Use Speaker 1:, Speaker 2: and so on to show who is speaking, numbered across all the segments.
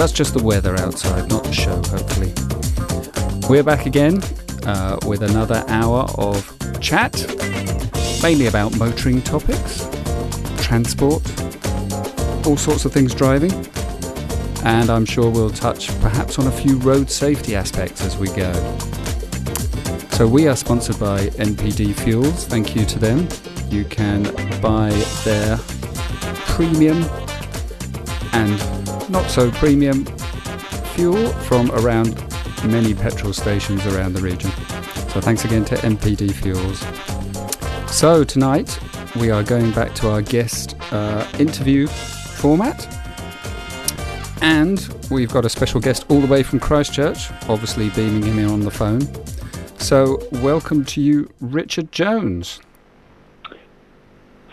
Speaker 1: That's just the weather outside, not the show, hopefully. We're back again uh, with another hour of chat, mainly about motoring topics, transport, all sorts of things driving. And I'm sure we'll touch perhaps on a few road safety aspects as we go. So we are sponsored by NPD Fuels. Thank you to them. You can buy their premium and not so premium fuel from around many petrol stations around the region. So thanks again to NPD Fuels. So tonight we are going back to our guest uh, interview format. And we've got a special guest all the way from Christchurch, obviously beaming him in on the phone. So, welcome to you, Richard Jones.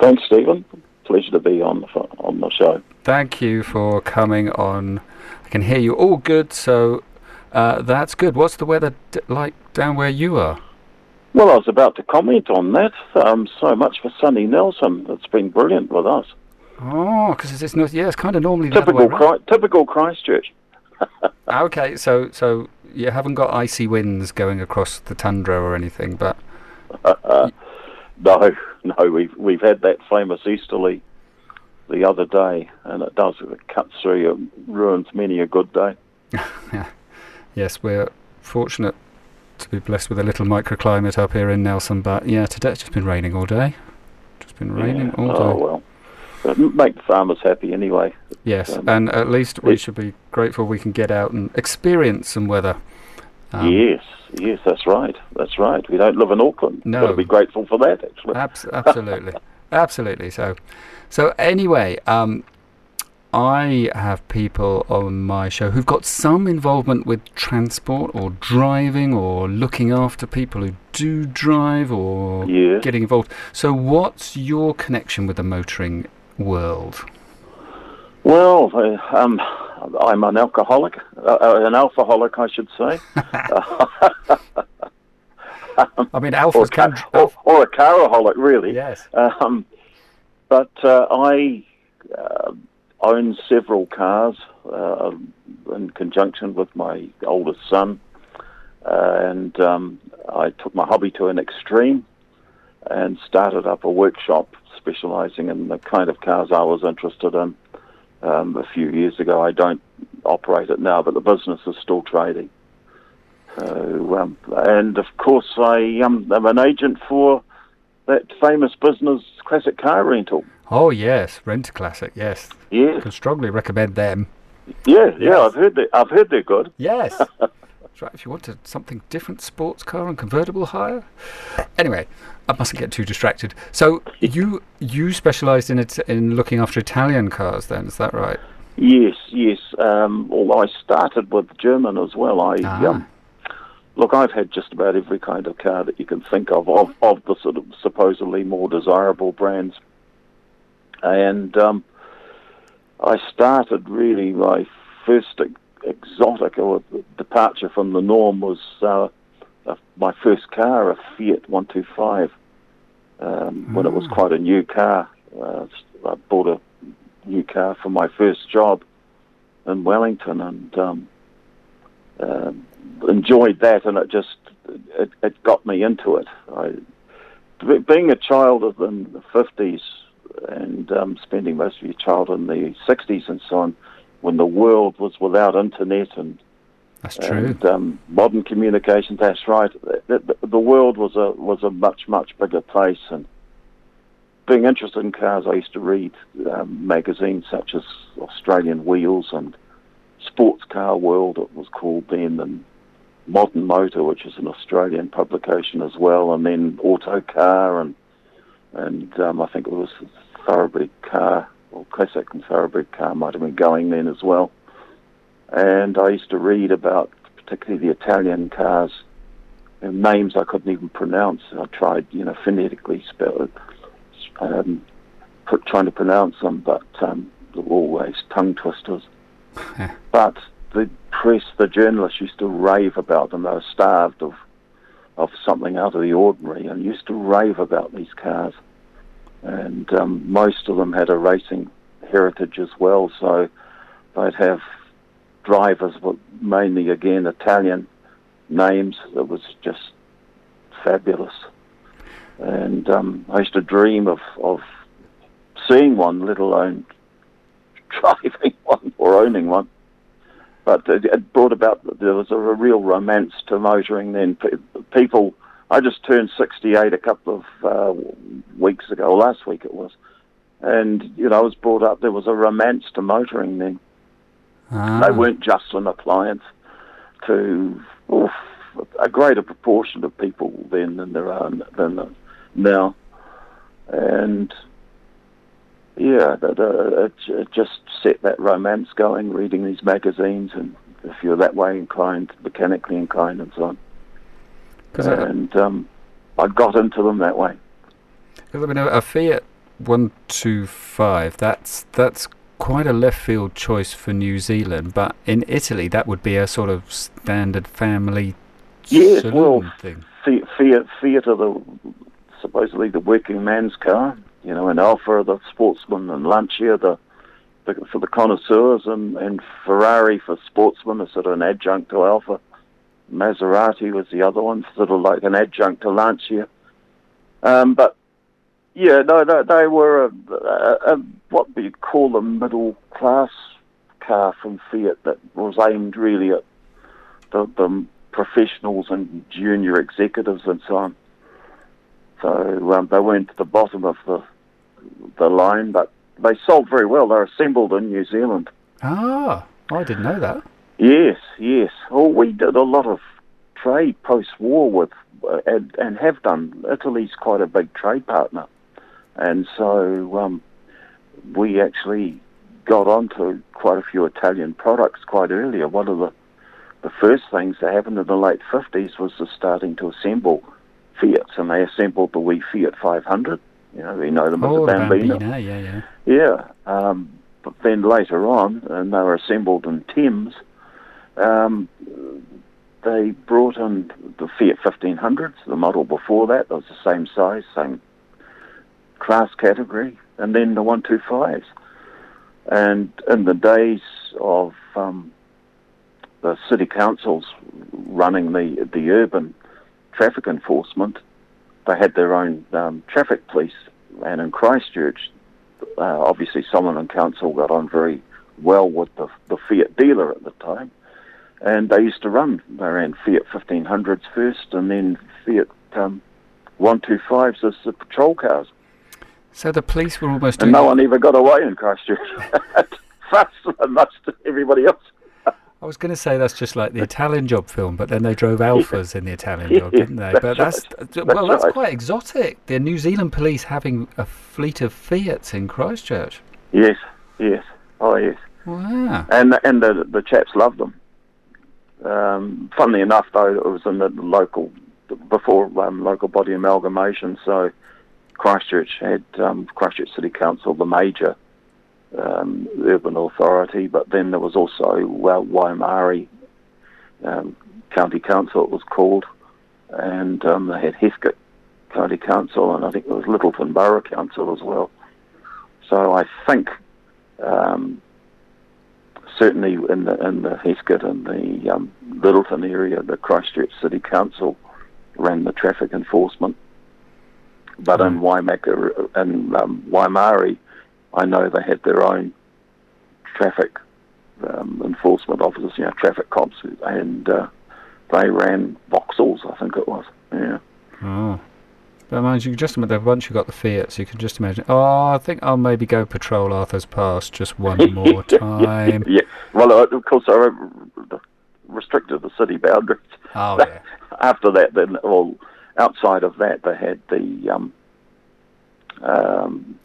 Speaker 2: Thanks, Stephen. Pleasure to be on the on the show.
Speaker 1: Thank you for coming on. I can hear you all good, so uh, that's good. What's the weather d- like down where you are?
Speaker 2: Well, I was about to comment on that. Um, so much for sunny Nelson. It's been brilliant with us.
Speaker 1: Oh, because it's not. Yeah, it's kind of normally
Speaker 2: typical. Cri- typical Christchurch.
Speaker 1: okay, so so you haven't got icy winds going across the tundra or anything, but
Speaker 2: uh, no, no, we've we've had that famous easterly the other day, and it does it cuts through, it ruins many a good day.
Speaker 1: Yes, we're fortunate to be blessed with a little microclimate up here in Nelson, but yeah, today it's just been raining all day. Just been raining
Speaker 2: yeah.
Speaker 1: all day.
Speaker 2: Oh well make the farmers happy anyway.
Speaker 1: Yes, um, and at least we should be grateful we can get out and experience some weather.
Speaker 2: Um, yes, yes, that's right. That's right. We don't live in Auckland.
Speaker 1: No,
Speaker 2: got to be grateful for that. Actually,
Speaker 1: Abs- absolutely, absolutely. So, so anyway, um, I have people on my show who've got some involvement with transport or driving or looking after people who do drive or
Speaker 2: yeah.
Speaker 1: getting involved. So, what's your connection with the motoring world?
Speaker 2: Well, um, I'm an alcoholic, uh, uh an alcoholic, I should say.
Speaker 1: I mean, Alfas
Speaker 2: can, or, or, a caraholic, really.
Speaker 1: Yes.
Speaker 2: Um, but uh, I uh, own several cars uh, in conjunction with my oldest son, and um, I took my hobby to an extreme and started up a workshop specialising in the kind of cars I was interested in um, a few years ago. I don't operate it now, but the business is still trading. So, um, and of course, I um, am an agent for that famous business, Classic Car Rental.
Speaker 1: Oh yes, Rent a Classic. Yes.
Speaker 2: Yeah.
Speaker 1: I can strongly recommend them.
Speaker 2: Yeah, yeah, yes. I've heard they. I've heard they're good.
Speaker 1: Yes. That's right. If you wanted something different, sports car and convertible hire. Anyway, I mustn't get too distracted. So you you specialised in it in looking after Italian cars, then is that right?
Speaker 2: Yes, yes. Um, although I started with German as well. I ah. um, look, I've had just about every kind of car that you can think of, of of the sort of supposedly more desirable brands, and um, I started really my first exotic or departure from the norm was uh, my first car, a Fiat 125, um, mm. when it was hmm. quite a new car. Uh, I bought a new car for my first job in Wellington and um, uh, enjoyed that, and it just it, it got me into it. I, being a child of in the 50s and um, spending most of your childhood in the 60s and so on, when the world was without internet and
Speaker 1: That's true.
Speaker 2: And, um, modern communication. That's right. The, the, the, world was a was a much much bigger place, and being interested in cars, I used to read um, magazines such as Australian Wheels and Sports Car World. It was called then, and Modern Motor, which is an Australian publication as well, and then Autocar, and and um, I think it was Thoroughbred Car or Classic and Thoroughbred Car might have been going then as well. And I used to read about particularly the Italian cars and names I couldn't even pronounce. I tried, you know, phonetically spell it, um, trying to pronounce them, but um, always tongue twisters. But the press, the journalists used to rave about them. They were starved of of something out of the ordinary and used to rave about these cars. And um, most of them had a racing heritage as well, so they'd have drivers, but mainly again Italian names. It was just fabulous. And um, I used to dream of, of seeing one, let alone driving one or owning one but it, it brought about there was a, a real romance to motoring. Then people, I just turned 68 a couple of uh, weeks ago, last week it was, and you know I was brought up. There was a romance to motoring then. Ah. They weren't just an appliance to oof, a greater proportion of people then than there are than now, and yeah, that, uh, it, it, just set that romance going, reading these magazines, and if you're that way inclined, mechanically inclined, and so on. And I, um, I got into them that way.
Speaker 1: I mean, a, a Fiat one two five. That's that's quite a left field choice for New Zealand, but in Italy that would be a sort of standard family
Speaker 2: yes, well, thing. Fiat, Fiat are the supposedly the working man's car you know, and Alfa the sportsman, and Lancia the, the for the connoisseurs, and, and Ferrari for sportsmen, a sort of an adjunct to Alfa. Maserati was the other one, sort of like an adjunct to Lancia. Um, but yeah, no, they, they were a, a, a, what we call a middle class car from Fiat that was aimed really at the, the professionals and junior executives and so on. So um, they weren't at the bottom of the the line, but they sold very well. They're assembled in New Zealand.
Speaker 1: Ah, I didn't know that.
Speaker 2: Yes, yes. Well, we did a lot of trade post-war with, uh, and, and, have done. Italy's quite a big trade partner, and so um, we actually got onto quite a few Italian products quite earlier. One of the the first things that happened in the late fifties was the starting to assemble Fiats, and they assembled the wee Fiat 500 you know, we know them
Speaker 1: oh,
Speaker 2: as the Bambino.
Speaker 1: Yeah, yeah.
Speaker 2: Yeah. Um, but then later on, and they were assembled in Thames, um, they brought in the Fiat 1500s, the model before that, that was the same size, same class category, and then the 125s. And in the days of um, the city councils running the the urban traffic enforcement, they had their own um, traffic police, and in Christchurch, uh, obviously Solomon and Council got on very well with the, the Fiat dealer at the time, and they used to run. They ran Fiat 1500s first, and then Fiat um, 125s as the patrol cars.
Speaker 1: So the police were almost.
Speaker 2: And no one ever got away in Christchurch. Faster than most everybody else.
Speaker 1: I was going to say that's just like the Italian Job film, but then they drove Alfas in the Italian Job, didn't they? But
Speaker 2: that's,
Speaker 1: that's well, that's right. quite exotic. The New Zealand police having a fleet of Fiats in Christchurch.
Speaker 2: Yes, yes, oh yes.
Speaker 1: Wow.
Speaker 2: And and the the chaps loved them. Um, funnily enough, though, it was in the local before um, local body amalgamation, so Christchurch had um, Christchurch City Council, the major um, urban authority, but then there was also well, Waimairi um, County Council, it was called, and um, they had Heathcote County Council, and I think there was Lyttelton Borough Council as well. So I think um, certainly in the in the Heathcote and the um, Lyttelton area, the Christchurch City Council ran the traffic enforcement. But mm. in Waimaka and um, Waimairi, I know they had their own traffic um, enforcement officers, you know, traffic cops, and uh, they ran Vauxhalls, I think it was. Yeah.
Speaker 1: Oh. But mind you, just imagine once you got the Fiat, so you can just imagine. Oh, I think I'll maybe go patrol Arthur's Pass just one more time.
Speaker 2: yeah, well, of course, I restricted the city boundaries.
Speaker 1: Oh yeah.
Speaker 2: After that, then, well, outside of that, they had the um, um,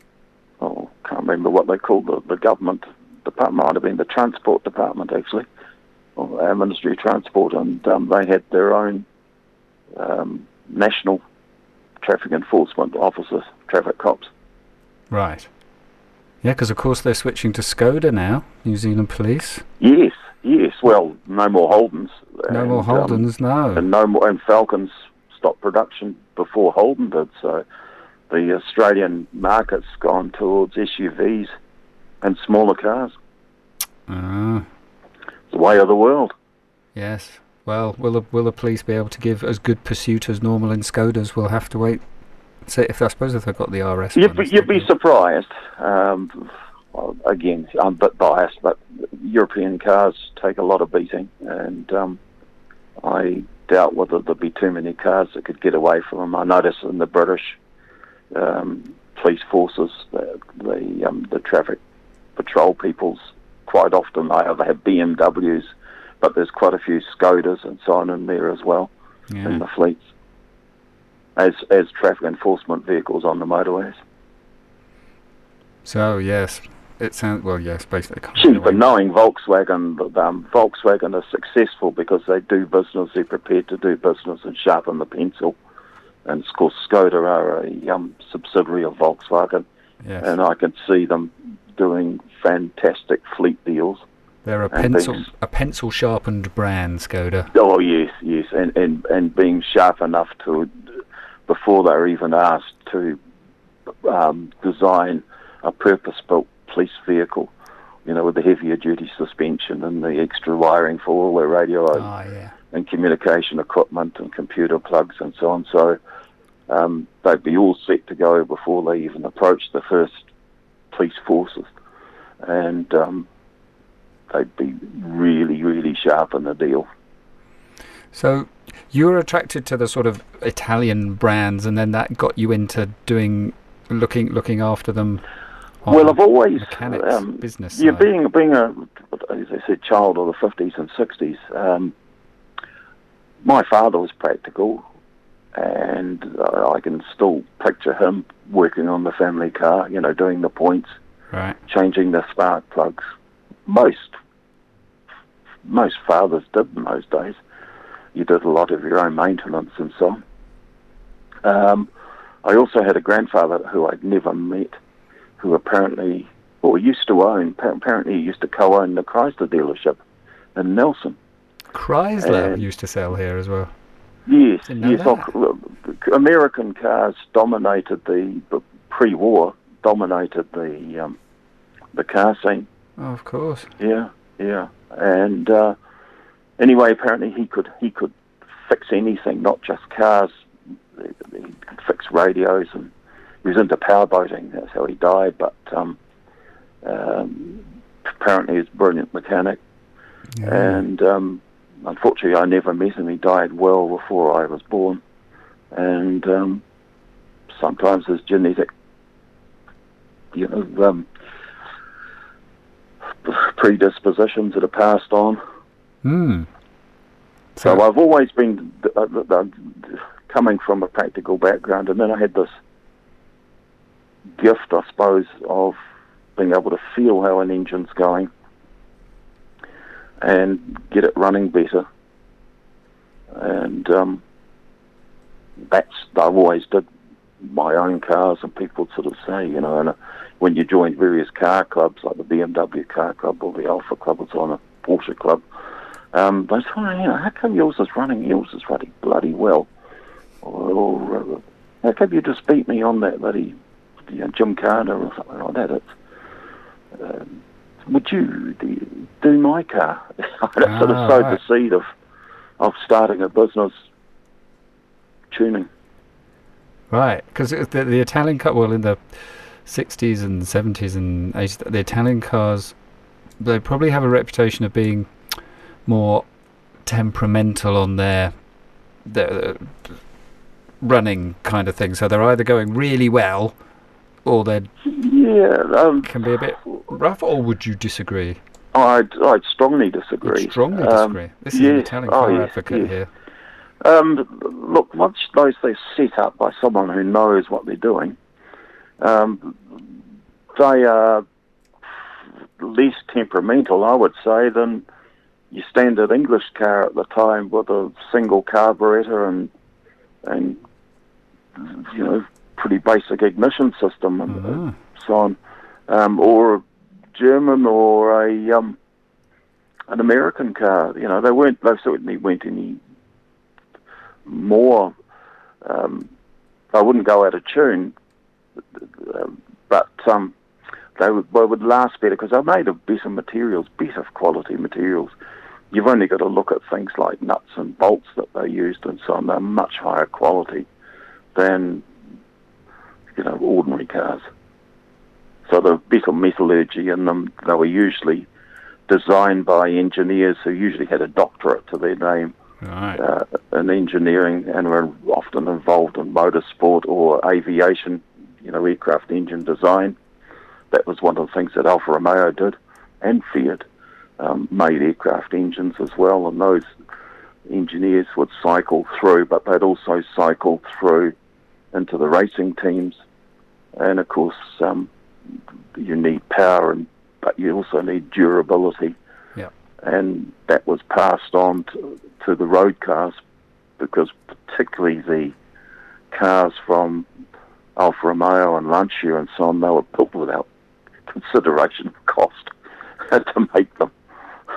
Speaker 2: oh, can't remember what they called the, the government department. Might have been the transport department actually, or our Ministry of Transport, and um, they had their own um, national traffic enforcement officers, traffic cops.
Speaker 1: Right. Yeah, because of course they're switching to Skoda now, New Zealand Police.
Speaker 2: Yes, yes. Well, no more Holdens.
Speaker 1: No and, more um, Holdens, um, no.
Speaker 2: And no more. And Falcons stopped production before Holden did. So the Australian market's gone towards SUVs and smaller cars.
Speaker 1: Ah.
Speaker 2: It's the way of the world.
Speaker 1: Yes. Well, will the, will the police be able to give as good pursuit as normal in Skodas? We'll have to wait. See if I suppose if they've got the RS.
Speaker 2: You'd be, you'd be surprised. Um, well, again, I'm a bit biased, but European cars take a lot of beating, and um, I doubt whether there'll be too many cars that could get away from them. I notice in the British um, police forces, the the, um, the traffic patrol peoples quite often they either have BMWs but there's quite a few Skodas and so on in there as well yeah. in the fleets as as traffic enforcement vehicles on the motorways.
Speaker 1: So yes, it sounds well. Yes, basically.
Speaker 2: Gee, but knowing Volkswagen, um, Volkswagen are successful because they do business. They're prepared to do business and sharpen the pencil. And of course, Skoda are a um, subsidiary of Volkswagen,
Speaker 1: yes.
Speaker 2: and I can see them doing fantastic fleet deals.
Speaker 1: They're a pencil, a pencil sharpened brand, Skoda.
Speaker 2: Oh yes, yes, and and and being sharp enough to, before they're even asked to, um, design a purpose-built police vehicle, you know, with the heavier duty suspension and the extra wiring for all their radio
Speaker 1: oh, yeah.
Speaker 2: And communication equipment and computer plugs and so on. So um, they'd be all set to go before they even approached the first police forces, and um, they'd be really, really sharp in the deal.
Speaker 1: So you were attracted to the sort of Italian brands, and then that got you into doing, looking, looking after them.
Speaker 2: well, I've always
Speaker 1: mechanics um, business.
Speaker 2: Yeah, side. being being a, as I said, child of the fifties and sixties. Um, my father was practical, and I can still picture him working on the family car. You know, doing the points,
Speaker 1: right,
Speaker 2: changing the spark plugs. Most most fathers did in those days. You did a lot of your own maintenance and so on. Um, I also had a grandfather who I'd never met, who apparently, or used to own, apparently he used to co-own the Chrysler dealership in Nelson.
Speaker 1: Chrysler used to sell here as well.
Speaker 2: Yes, yes. Well, American cars dominated the pre-war, dominated the um, the car scene.
Speaker 1: Oh, of course.
Speaker 2: Yeah, yeah. And uh, anyway, apparently he could he could fix anything, not just cars. He could fix radios, and he was into powerboating. That's how he died. But um, um, apparently, he's a brilliant mechanic. Yeah. And um, unfortunately, I never met him. He died well before I was born. And um, sometimes there's genetic, you know, um, predispositions that are passed on.
Speaker 1: Hmm.
Speaker 2: So, so I've always been uh, uh, coming from a practical background, and then I had this gift, I suppose, of being able to feel how an engine's going and get it running better. And um, that's I've always did my own cars, and people sort of say, you know, and uh, when you join various car clubs like the BMW car club or the Alfa club or so on, a Porsche club, um, they say, oh, you know, how come yours is running? Yours is running bloody well. Or, uh, how come you just beat me on that bloody you know, Gymkhana or something like that? It's, uh, would you do, my car? that ah, sort of sowed right. the seed of of starting a business tuning.
Speaker 1: Right, because the, the Italian car, well, in the 60s and 70s and 80s, the Italian cars they probably have a reputation of being more temperamental on their their running kind of thing. So they're either going really well, or they
Speaker 2: Yeah, um,
Speaker 1: can be a bit rough. Or would you disagree?
Speaker 2: I'd, I'd strongly disagree.
Speaker 1: Would strongly
Speaker 2: Um,
Speaker 1: disagree. this is an. Italian
Speaker 2: Oh,
Speaker 1: advocate
Speaker 2: yes.
Speaker 1: here.
Speaker 2: Um, look, once those they're set up by someone who knows what they're doing, um, they are less temperamental, I would say, than your standard English car at the time with a single carburetor and and you know pretty basic ignition system and
Speaker 1: Ah.
Speaker 2: so on, um, or a German or a um, an American car. You know, they weren't. They certainly weren't any more. Um, I wouldn't go out of tune, um, but um, they would, they would last better because they're made of better materials, better quality materials. You've only got to look at things like nuts and bolts that they used and so on. They're much higher quality than you know ordinary cars. So the better metallurgy in them. They were usually designed by engineers who usually had a doctorate to their name
Speaker 1: Right.
Speaker 2: uh, in engineering and were often involved in motorsport or aviation, you know, aircraft engine design. That was one of the things that Alfa Romeo did, and Fiat um, made aircraft engines as well. And those engineers would cycle through, but they'd also cycle through into the racing teams. And of course, um, you need power, and but you also need durability and that was passed on to, to the road cars because particularly the cars from Alfa Romeo and Lancia and so on, they were built without consideration of cost to make them.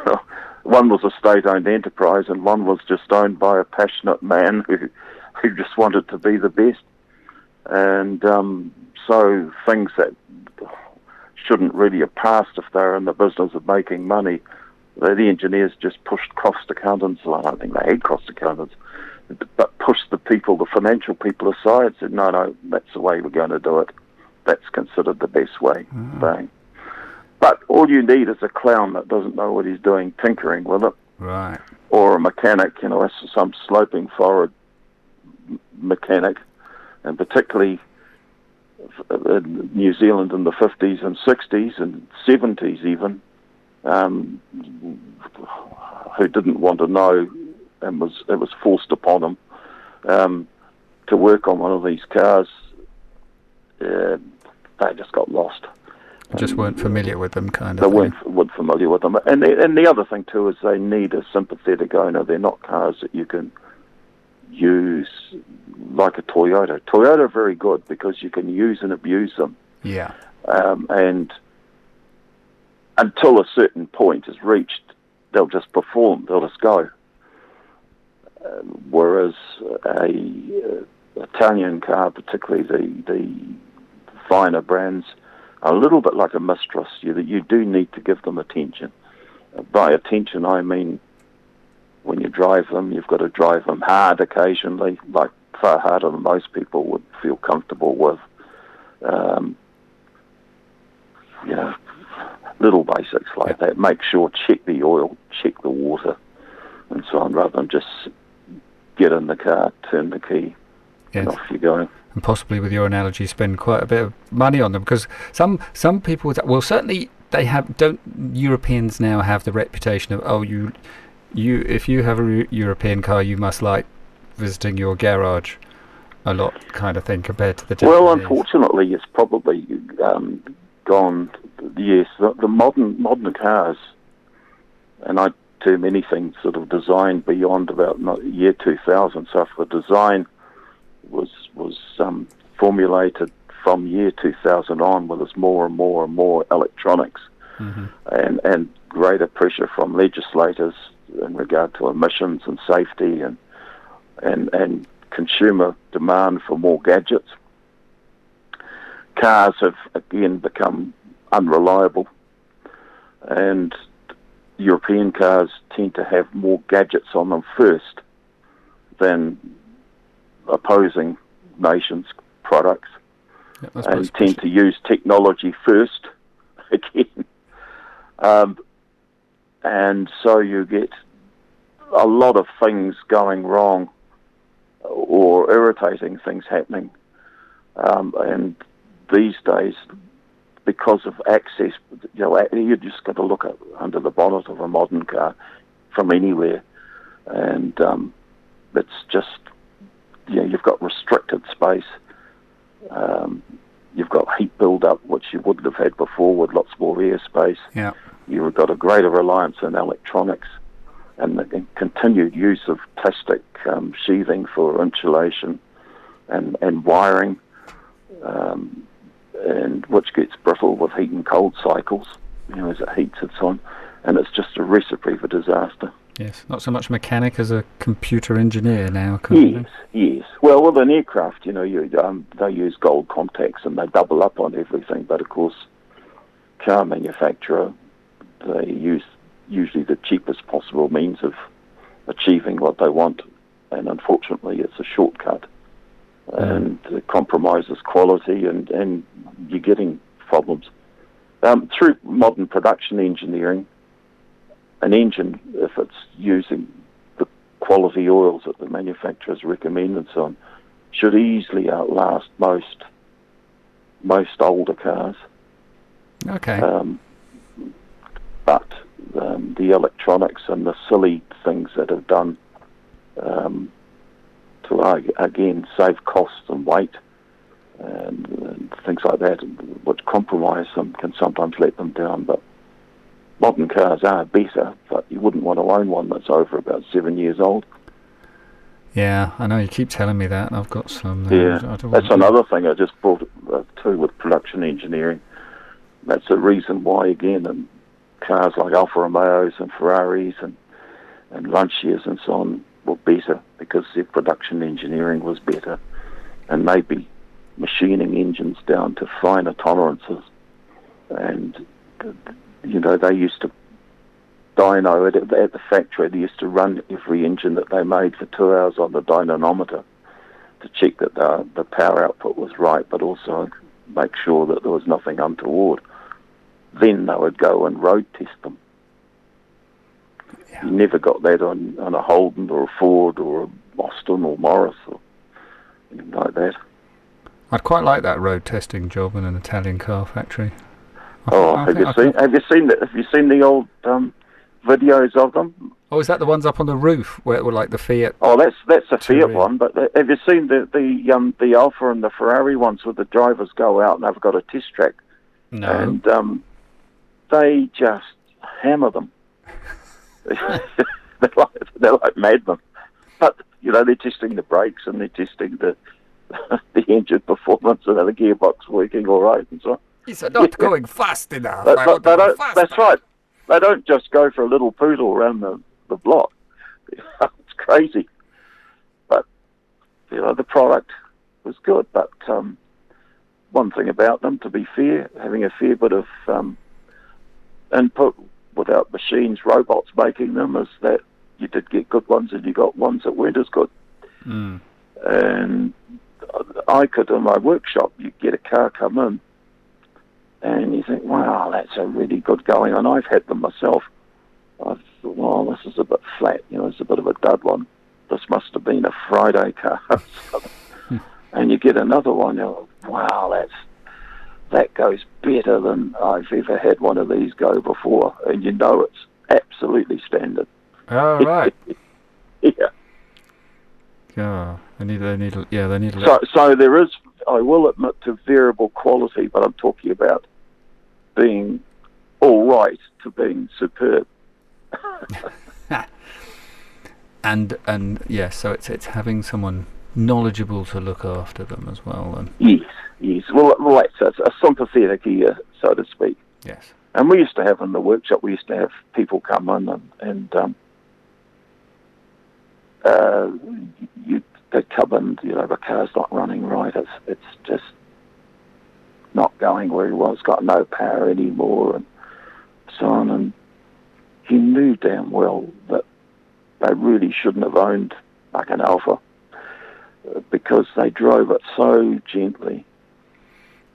Speaker 2: one was a state-owned enterprise and one was just owned by a passionate man who, who just wanted to be the best. And um, so things that shouldn't really have passed if they're in the business of making money the, engineers just pushed cost accountants. Well, I don't think they had cost accountants, but pushed the people, the financial people aside. Said, no, no, that's the way we're going to do it. That's considered the best way. Bang. But all you need is a clown that doesn't know what he's doing, tinkering with it,
Speaker 1: Right.
Speaker 2: or a mechanic. You know, some sloping forward mechanic, and particularly in New Zealand in the 50s and 60s and 70s even um, who didn't want to know and was it was forced upon them um, to work on one of these cars. Uh, they just got lost.
Speaker 1: Just weren't familiar with them, kind
Speaker 2: They
Speaker 1: of. thing.
Speaker 2: weren't, weren't familiar with them, and the, and the other thing too is they need a sympathetic owner. They're not cars that you can use like a Toyota. Toyota are very good because you can use and abuse them
Speaker 1: Yeah.
Speaker 2: um, and until a certain point is reached, they'll just perform, they'll just go. Uh, whereas a uh, Italian car, particularly the the finer brands, are a little bit like a mistress. You that you do need to give them attention. By attention, I mean when you drive them, you've got to drive them hard occasionally, like far harder than most people would feel comfortable with. Um, you know, little basics like that. Make sure check the oil, check the water, and so on, rather than just get in the car, turn the key, and off you go.
Speaker 1: and possibly with your analogy spend quite a bit of money on them because some some people well certainly they have don't Europeans now have the reputation of oh you you if you have a Eu- European car you must like visiting your garage a lot kind of thing compared to the Japanese.
Speaker 2: Well, unfortunately, it's probably um, gone. Yes, the, the modern modern cars, and I do many things sort of designed beyond about year 2000. So if the design was was um, formulated from year 2000 on, where there's more and more and more electronics
Speaker 1: Mhm.
Speaker 2: and and greater pressure from legislators in regard to emissions and safety and and and consumer demand for more gadgets. Cars have again become unreliable, and European cars tend to have more gadgets on them first than opposing nations' products,
Speaker 1: Yeah,
Speaker 2: and tend to use technology first again. Um, and so you get a lot of things going wrong or irritating things happening. Um, and these days, because of access, you know, you just got to look at, under the bonnet of a modern car from anywhere, and um, it's just, you know, you've got restricted space. Um, you've got heat build-up, which you wouldn't have had before with lots more airspace.
Speaker 1: Yeah.
Speaker 2: You've got a greater reliance on electronics and the continued use of plastic um, sheathing for insulation and, and wiring, um, and which gets brittle with heat and cold cycles, you know, as it heats and so on. And it's just a recipe for disaster.
Speaker 1: Yes, not so much mechanic as a computer engineer now.
Speaker 2: Yes, yes. Well, with an aircraft, you know, you, um, they use gold contacts and they double up on everything. But of course, car manufacturer, they use usually the cheapest possible means of achieving what they want, and unfortunately, it's a shortcut, mm. and it compromises quality, and and you're getting problems um, through modern production engineering. An engine, if it's using the quality oils that the manufacturers recommend and so on, should easily outlast most most older cars.
Speaker 1: Okay.
Speaker 2: Um, but um, the electronics and the silly things that have done um, to again save costs and weight and, and, things like that, which compromise them can sometimes let them down. But modern cars are better, but you wouldn't want to own one that's over about seven years old.
Speaker 1: Yeah, I know you keep telling me that. I've got some.
Speaker 2: Uh, yeah, that's another thing I just brought uh, too with production engineering. That's the reason why, again, and cars like Alfa Romeos and Ferraris and, and Lancias and so on were better because their production engineering was better and maybe machining engines down to finer tolerances. And, you know, they used to dyno at, at the factory. They used to run every engine that they made for two hours on the dynamometer to check that the, the power output was right, but also make sure that there was nothing untoward then they would go and road test them. Yeah. You never got that on, on a Holden or a Ford or a Austin or Morris or anything like that.
Speaker 1: I'd quite like that road testing job in an Italian car factory.
Speaker 2: I oh, have you seen? Have you seen that? Have you seen the old um, videos of them?
Speaker 1: Oh, is that the ones up on the roof where were like the Fiat?
Speaker 2: Oh, that's that's a Fiat one. But have you seen the the um, the Alfa and the Ferrari ones where the drivers go out and they've got a test track?
Speaker 1: No.
Speaker 2: And um, they just hammer them. they're, like, they're like madmen. But, you know, they're testing the brakes and they're testing the the engine performance and the gearbox working all right and so on.
Speaker 1: Is it not yeah. going fast enough?
Speaker 2: They don't, that's right. They don't just go for a little poodle around the, the block. it's crazy. But, you know, the product was good. But um, one thing about them, to be fair, having a fair bit of um, input without machines, robots making them, is that you did get good ones and you got ones that weren't as good.
Speaker 1: Mm.
Speaker 2: And I could, in my workshop, you get a car come in and you think, wow, that's a really good going. And I've had them myself. I thought, well, this is a bit flat, you know, it's a bit of a dud one. This must have been a Friday car. and you get another one, you're like, wow, that's that goes better than I've ever had one of these go before, and you know it's absolutely standard.
Speaker 1: Oh right.
Speaker 2: yeah.
Speaker 1: Yeah, they need, they need, yeah, they need.
Speaker 2: So, so there is. I will admit to variable quality, but I'm talking about being all right to being superb.
Speaker 1: and and yeah, so it's it's having someone knowledgeable to look after them as well. And
Speaker 2: yes, yes. Well, well that's a, a sympathetic ear, so to speak.
Speaker 1: Yes.
Speaker 2: And we used to have in the workshop, we used to have people come in and, and um, uh, you they come in, you know, the car's not running right. It's it's just not going where it was. Got no power anymore, and so on. And he knew damn well that they really shouldn't have owned like an Alfa because they drove it so gently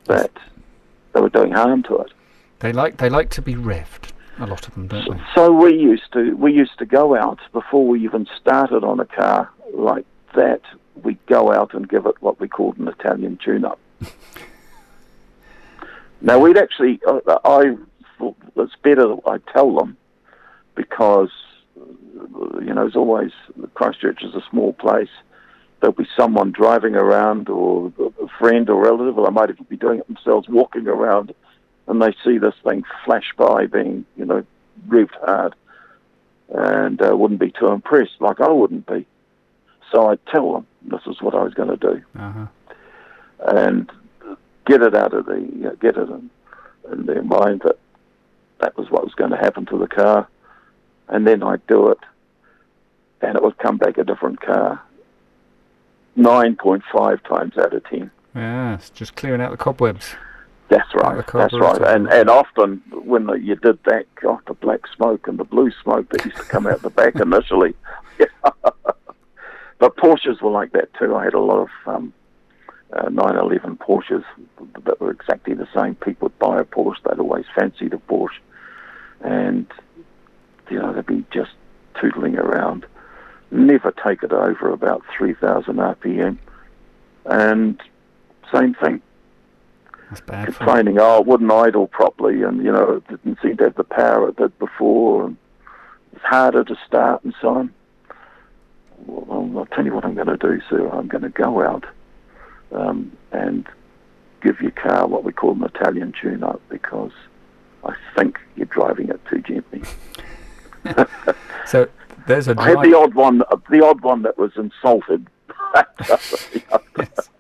Speaker 2: that they were doing harm to it.
Speaker 1: They like they like to be revved. a lot of them, don't
Speaker 2: so,
Speaker 1: they?
Speaker 2: so we used to we used to go out before we even started on a car like that. We'd go out and give it what we called an Italian tune-up. now we'd actually, uh, I thought it's better that I tell them because you know, as always, Christchurch is a small place. There'll be someone driving around, or a friend or relative, or they might even be doing it themselves, walking around, and they see this thing flash by, being, you know, revved hard, and uh, wouldn't be too impressed, like I wouldn't be. So I'd tell them this is what I was going to do,
Speaker 1: Uh-huh.
Speaker 2: and get it out of the, you know, get it in, in their mind that that was what was going to happen to the car, and then I'd do it, and it would come back a different car. 9.5 times out of 10.
Speaker 1: Yeah, it's just clearing out the cobwebs.
Speaker 2: That's right.
Speaker 1: the
Speaker 2: That's right. And and often when the, you did that, God, the black smoke and the blue smoke that used to come out the back initially. but Porsches were like that too. I had a lot of um, uh, 911 Porsches that were exactly the same. People would buy a Porsche. They'd always fancied a Porsche, and you know they'd be just tootling around. Never take it over about 3,000 RPM, and same thing
Speaker 1: That's bad for
Speaker 2: complaining, oh, it wouldn't idle properly, and you know, it didn't seem to have the power it did before, and it's harder to start and so on. Well, I'll tell you what I'm going to do, sir. I'm going to go out um, and give your car what we call an Italian tune-up because I think you're driving it too gently.
Speaker 1: So there's a
Speaker 2: I had the odd one, the odd one that was insulted.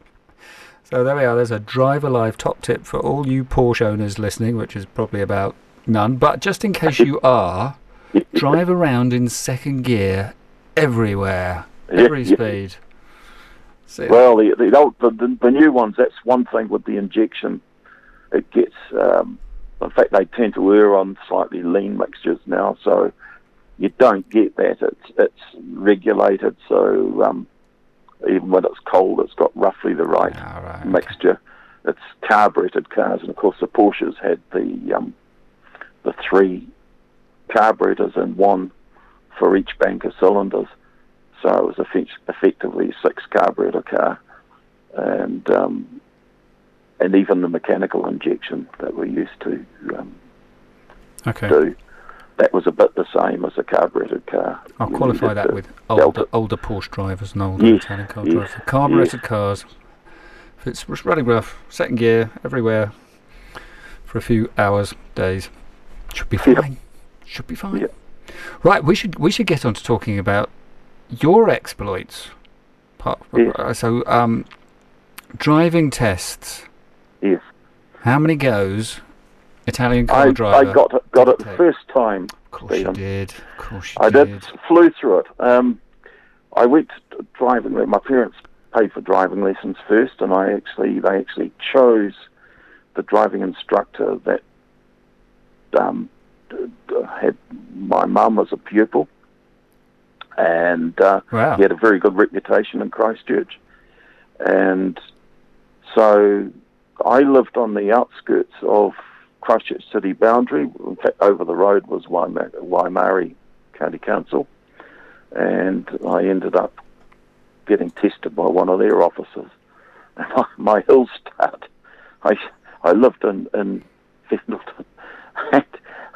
Speaker 1: So there we are. There's a drive alive top tip for all you Porsche owners listening, which is probably about none. But just in case you are, drive around in second gear everywhere, every
Speaker 2: yeah.
Speaker 1: speed. See,
Speaker 2: Well, the the, old, the the the new ones. That's one thing with the injection. It gets. Um, in fact, they tend to err on slightly lean mixtures now, so you don't get that. It's it's regulated, so um, even when it's cold, it's got roughly the right
Speaker 1: All right, okay.
Speaker 2: mixture. It's carbureted cars, and of course, the Porsches had the um, the three carburetors and one for each bank of cylinders. So it was effect- effectively a six carburetor car, and um, and even the mechanical injection that we're used to um,
Speaker 1: okay.
Speaker 2: do, that was a bit the same as a carbureted car.
Speaker 1: I'll
Speaker 2: You
Speaker 1: qualify that with older, older Porsche drivers and older
Speaker 2: Yes,
Speaker 1: Italian car
Speaker 2: yes,
Speaker 1: drivers. Carbureted cars. If it's running rough, second gear, everywhere, for a few hours, days, should be
Speaker 2: Yep.
Speaker 1: fine. Should be fine.
Speaker 2: Yep.
Speaker 1: Right, we should we should get on to talking about your exploits. Part,
Speaker 2: Yes.
Speaker 1: uh, So, um, driving tests.
Speaker 2: Yes.
Speaker 1: How many goes? Italian car
Speaker 2: I,
Speaker 1: driver.
Speaker 2: I got it, got it the first time.
Speaker 1: Of course you did. Of course you
Speaker 2: I
Speaker 1: did.
Speaker 2: did flew through it. Um, I went to driving. My parents paid for driving lessons first, and I actually they actually chose the driving instructor that um, had my mum as a pupil, and uh,
Speaker 1: Wow.
Speaker 2: he had a very good reputation in Christchurch, and so I lived on the outskirts of Christchurch city boundary. In fact, over the road was Waima- Waimairi County Council, and I ended up getting tested by one of their officers. And my, my hill start, I I lived in in Fendalton, and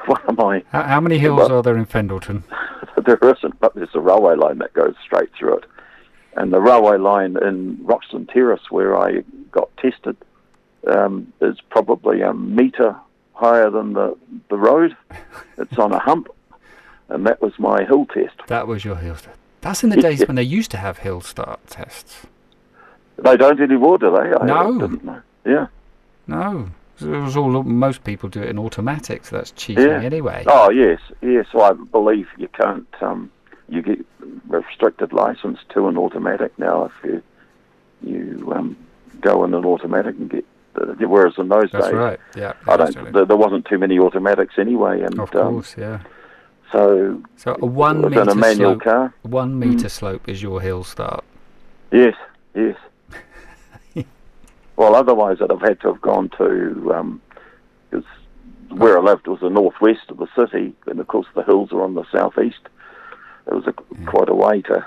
Speaker 2: one of my
Speaker 1: How, how many hills
Speaker 2: Well-
Speaker 1: are there in Fendalton?
Speaker 2: there isn't, but there's a railway line that goes straight through it. And the railway line in Wroxton Terrace, where I got tested, um, is probably a metre higher than the, the road. It's on a hump, and that was my hill test.
Speaker 1: That was your hill test. That's in the days when they used to have hill start tests.
Speaker 2: They don't anymore, do they? I
Speaker 1: No.
Speaker 2: didn't know. Yeah.
Speaker 1: No, it was all. Most people do it in automatic, so that's cheating
Speaker 2: Yeah.
Speaker 1: anyway.
Speaker 2: Oh yes, yes. Well, I believe you can't. Um, you get restricted license to an automatic now if you you um, go in an automatic and get. Whereas in those
Speaker 1: That's
Speaker 2: days,
Speaker 1: right. Yeah.
Speaker 2: I don't. There, there wasn't too many automatics anyway, and
Speaker 1: Of
Speaker 2: um,
Speaker 1: course, yeah.
Speaker 2: so
Speaker 1: So a one meter
Speaker 2: a manual
Speaker 1: slope.
Speaker 2: car.
Speaker 1: One meter slope is your hill start.
Speaker 2: Yes, yes. well, otherwise, I'd have had to have gone to because where I lived was the northwest of the city, and of course the hills are on the southeast. It was a,
Speaker 1: Yeah.
Speaker 2: quite a way to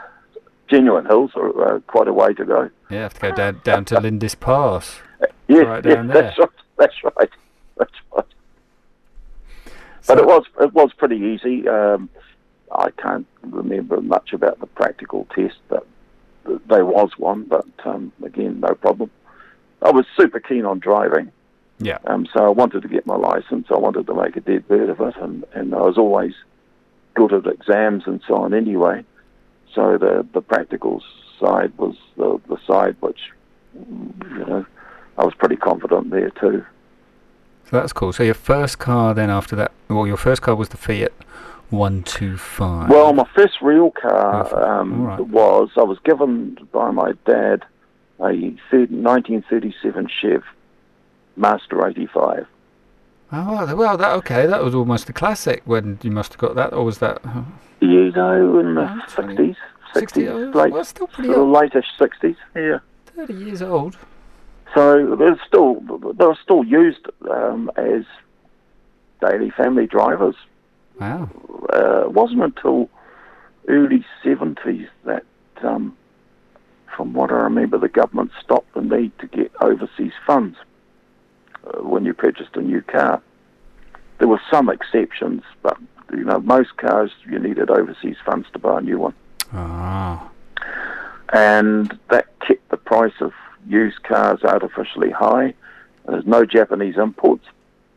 Speaker 2: genuine hills, or uh, quite a way to go.
Speaker 1: Yeah, have to go down down to Lindis Pass.
Speaker 2: Yeah,
Speaker 1: Right
Speaker 2: that's right. That's right. That's right. But it was it was pretty easy. Um, I can't remember much about the practical test, but there was one. But um, again, no problem. I was super keen on driving,
Speaker 1: Yeah.
Speaker 2: um, so I wanted to get my license. I wanted to make a dead bird of it, and, and I was always good at exams and so on anyway. So the the practical side was the the side which you know I was pretty confident there too.
Speaker 1: So that's cool. So your first car then after that, well, your first car was the Fiat 125.
Speaker 2: Well, my first real car um,
Speaker 1: All right.
Speaker 2: was I was given by my dad a 1937 Chev Master 85.
Speaker 1: Oh, well, that okay. That was almost a classic when you must have got that, or was that uh,
Speaker 2: You know, in the
Speaker 1: Oh,
Speaker 2: 60s,
Speaker 1: 60?
Speaker 2: 60s,
Speaker 1: Oh,
Speaker 2: late,
Speaker 1: well, still pretty
Speaker 2: sort of
Speaker 1: old.
Speaker 2: lateish 60s. Yeah.
Speaker 1: 30 years old.
Speaker 2: So they're still they were still used um, as daily family drivers.
Speaker 1: Wow.
Speaker 2: uh, it wasn't until early 70s that, um, from what I remember, the government stopped the need to get overseas funds uh, when you purchased a new car. There were some exceptions, but you know most cars you needed overseas funds to buy a new one,
Speaker 1: Ah.
Speaker 2: and that kept the price of used cars artificially high. There's no Japanese imports,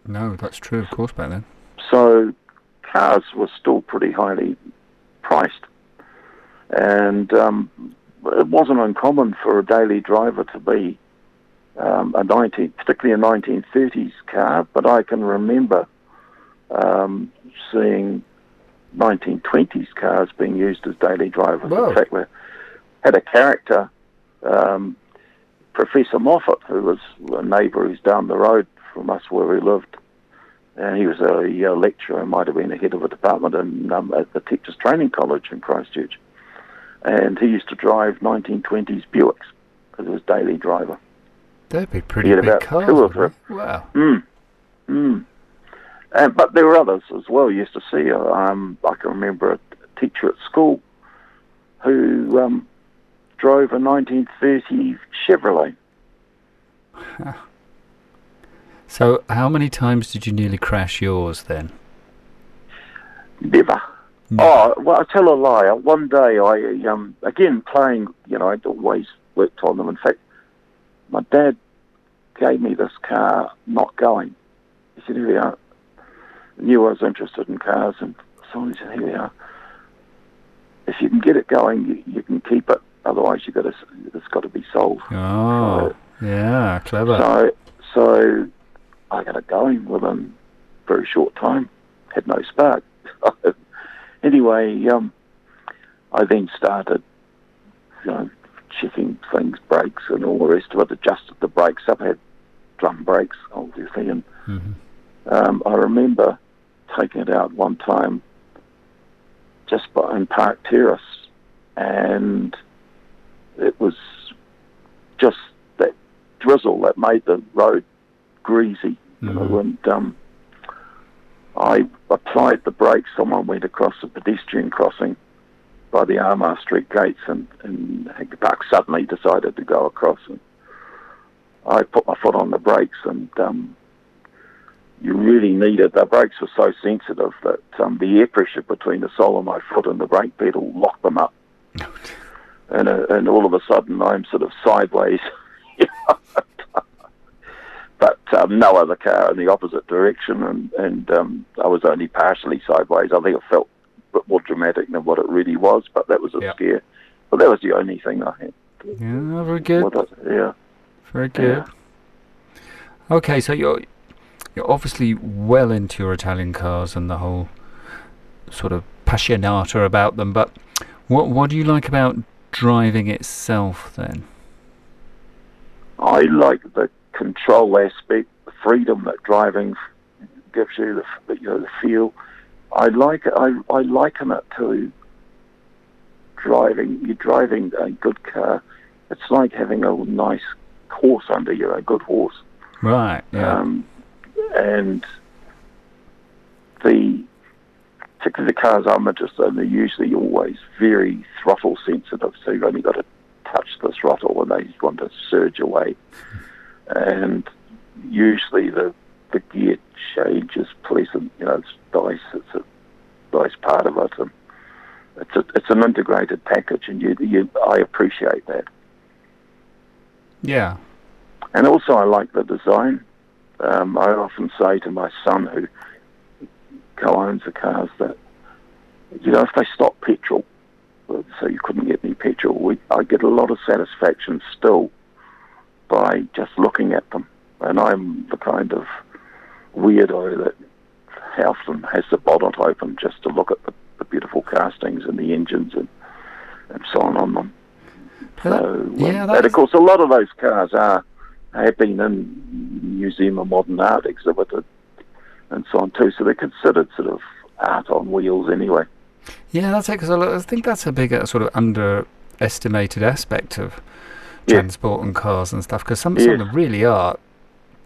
Speaker 1: No, that's true, of course, back then.
Speaker 2: So cars were still pretty highly priced, and um, it wasn't uncommon for a daily driver to be um, a 19, particularly a 1930s car. But I can remember um, seeing 1920s cars being used as daily drivers. In fact, we had a character. Um, Professor Moffat, who was a neighbour who's down the road from us where we lived, and he was a, uh lecturer, might have been a head of a department in, um, at the Teachers Training College in Christchurch. And he used to drive 1920s Buicks as his daily driver.
Speaker 1: That'd be pretty
Speaker 2: He had
Speaker 1: big
Speaker 2: about
Speaker 1: cars.
Speaker 2: two or
Speaker 1: wouldn't? Wow.
Speaker 2: Mm. Mm. And, but there were others as well you used to see. Um, I can remember a teacher at school who um, drove a 1930 Chevrolet.
Speaker 1: So, how many times did you nearly crash yours then?
Speaker 2: Never. Oh, well, I tell a lie. One day, I um, again playing. You know, I'd always worked on them. In fact, my dad gave me this car, not going. He said, "Here we are." I knew I was interested in cars, and so he said, "Here we are. If you can get it going, you, you can keep it. Otherwise, you've got to. It's got to be sold."
Speaker 1: Oh, yeah, clever.
Speaker 2: So, so I got it going within a very short time. Had no spark. anyway, um, I then started, you know, checking things, brakes and all the rest of it. Adjusted the brakes up. Had drum brakes, obviously, and
Speaker 1: Mhm.
Speaker 2: um, I remember taking it out one time just by in Park Terrace, and it was just that drizzle that made the road greasy, you know,
Speaker 1: Mhm.
Speaker 2: and um, I applied the brakes. Someone went across a pedestrian crossing by the Armagh Street gates, and, and Hagley Park suddenly decided to go across, and I put my foot on the brakes, and um, you really needed the brakes were so sensitive that um, the air pressure between the sole of my foot and the brake pedal locked them up, and uh, and all of a sudden I'm sort of sideways. But um, no other car in the opposite direction, and and um, I was only partially sideways. I think it felt a bit more dramatic than what it really was, but that was a
Speaker 1: Yeah.
Speaker 2: scare. But that was the only thing I had.
Speaker 1: Yeah, very good.
Speaker 2: Yeah.
Speaker 1: Very good. Okay, so you're you're obviously well into your Italian cars and the whole sort of passionata about them. But what what do you like about driving itself then?
Speaker 2: I like the control aspect, the freedom that driving gives you, the, you know, the feel. I like it. I, I liken it to driving. You're driving a good car. It's like having a nice horse under you, a good horse.
Speaker 1: Right. Yeah.
Speaker 2: Um, and the particularly the cars I'm interested in, they're usually always very throttle sensitive, so you've only got to touch the throttle and they want to surge away. And usually the the gear change is pleasant. You know, it's nice. It's a nice part of it, and it's a, it's an integrated package, and you, you I appreciate that.
Speaker 1: Yeah.
Speaker 2: And also, I like the design. Um, I often say to my son, who co-owns the cars, that you know, if they stop petrol, so you couldn't get any petrol, we, I get a lot of satisfaction still by just looking at them. And I'm the kind of weirdo that often has the bonnet open just to look at the, the beautiful castings and the engines and, and so on on them. So, yeah, um, and of course, a lot of those cars are have been in museum of modern art exhibited and so on too. So they're considered sort of art on wheels anyway.
Speaker 1: Yeah, that's it. Because I think that's a bigger sort of underestimated aspect of transport yeah. and cars and stuff. Because some, some of them really are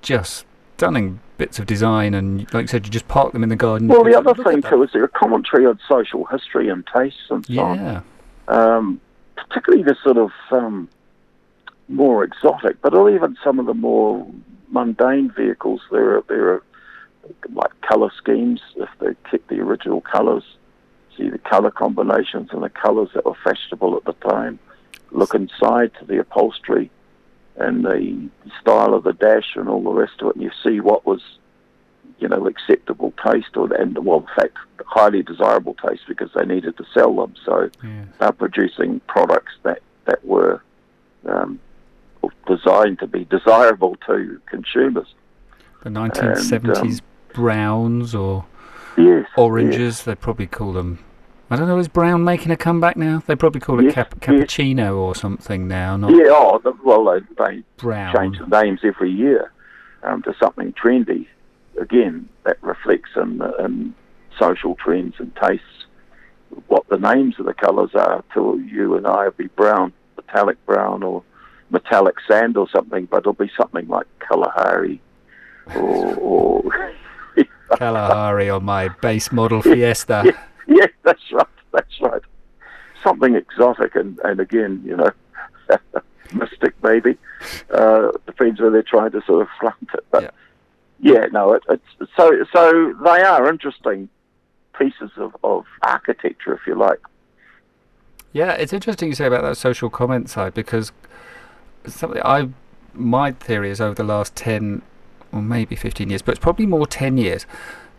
Speaker 1: just stunning bits of design, and like you said, you just park them in the garden.
Speaker 2: Well, the other thing too is there a commentary on social history and tastes and so
Speaker 1: yeah.
Speaker 2: on. Um, particularly the sort of um, more exotic, but even some of the more mundane vehicles. There are there are like colour schemes if they kept the original colours. See the colour combinations and the colours that were fashionable at the time. Look inside to the upholstery and the style of the dash and all the rest of it, and you see what was, you know, acceptable taste, or and well, in fact, highly desirable taste because they needed to sell them. So yeah. they're producing products that that were um, designed to be desirable to consumers.
Speaker 1: The 1970s and, um, browns or
Speaker 2: yes,
Speaker 1: oranges,
Speaker 2: yes.
Speaker 1: they probably call them I don't know. Is Brown making a comeback now? They probably call it yes, cap- cappuccino or something now. Not
Speaker 2: yeah. Oh, well, they, they
Speaker 1: Brown.
Speaker 2: change the names every year um, to something trendy. Again, that reflects in, in social trends and tastes. What the names of the colours are to you and I will be brown, metallic brown, or metallic sand or something, but it'll be something like Kalahari or. or
Speaker 1: Kalahari on my base model Fiesta.
Speaker 2: Yeah, yeah, that's right. That's right. Something exotic, and, and again, you know, mystic maybe. Uh, depends where they're trying to sort of flaunt it. But yeah, yeah no, it, it's so so they are interesting pieces of, of architecture, if you like.
Speaker 1: Yeah, it's interesting you say about that social comment side because something I my theory is over the last ten or maybe fifteen years, but it's probably more ten years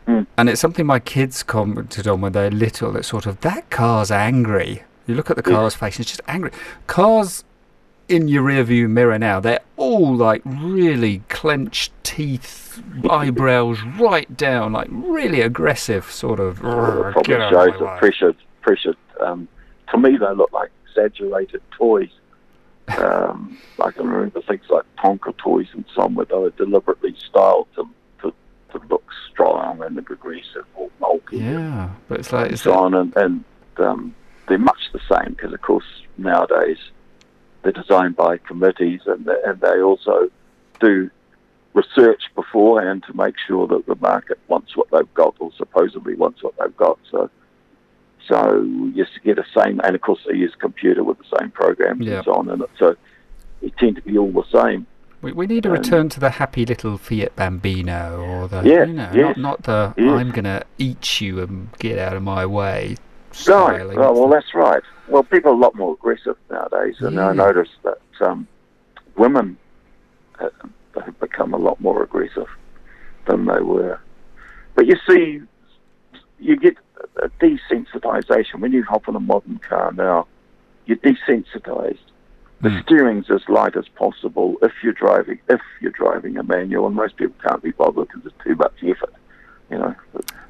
Speaker 2: Mm.
Speaker 1: And it's something my kids commented on when they're little. That sort of that car's angry. You look at the car's yeah. face; it's just angry. Cars in your rearview mirror now, they're all like really clenched teeth, eyebrows right down, like really aggressive, sort of.
Speaker 2: Well, probably shows the pressure. Pressure. Um, to me, they look like exaggerated toys. Um, I can remember things like Tonka toys and some where they were deliberately styled to to look strong and aggressive or bulky.
Speaker 1: Yeah, but it's like
Speaker 2: and so on, and, and um, they're much the same because, of course, nowadays they're designed by committees and and they also do research beforehand to make sure that the market wants what they've got or supposedly wants what they've got. So. So you get the same, and of course they use computer with the same programs and so on, and so they tend to be all the same.
Speaker 1: We, we need a return to the happy little Fiat Bambino, or the
Speaker 2: yeah,
Speaker 1: you know,
Speaker 2: yes,
Speaker 1: not not the
Speaker 2: yes.
Speaker 1: I'm gonna eat you and get out of my way.
Speaker 2: Right. Well, well, that's right. Well, people are a lot more aggressive nowadays, and yeah. I notice that um, women have become a lot more aggressive than they were. But you see, you get a desensitization when you hop in a modern car now. You're desensitized the mm. steering's as light as possible if you're driving if you're driving a manual, and most people can't be bothered because it's too much effort. You know,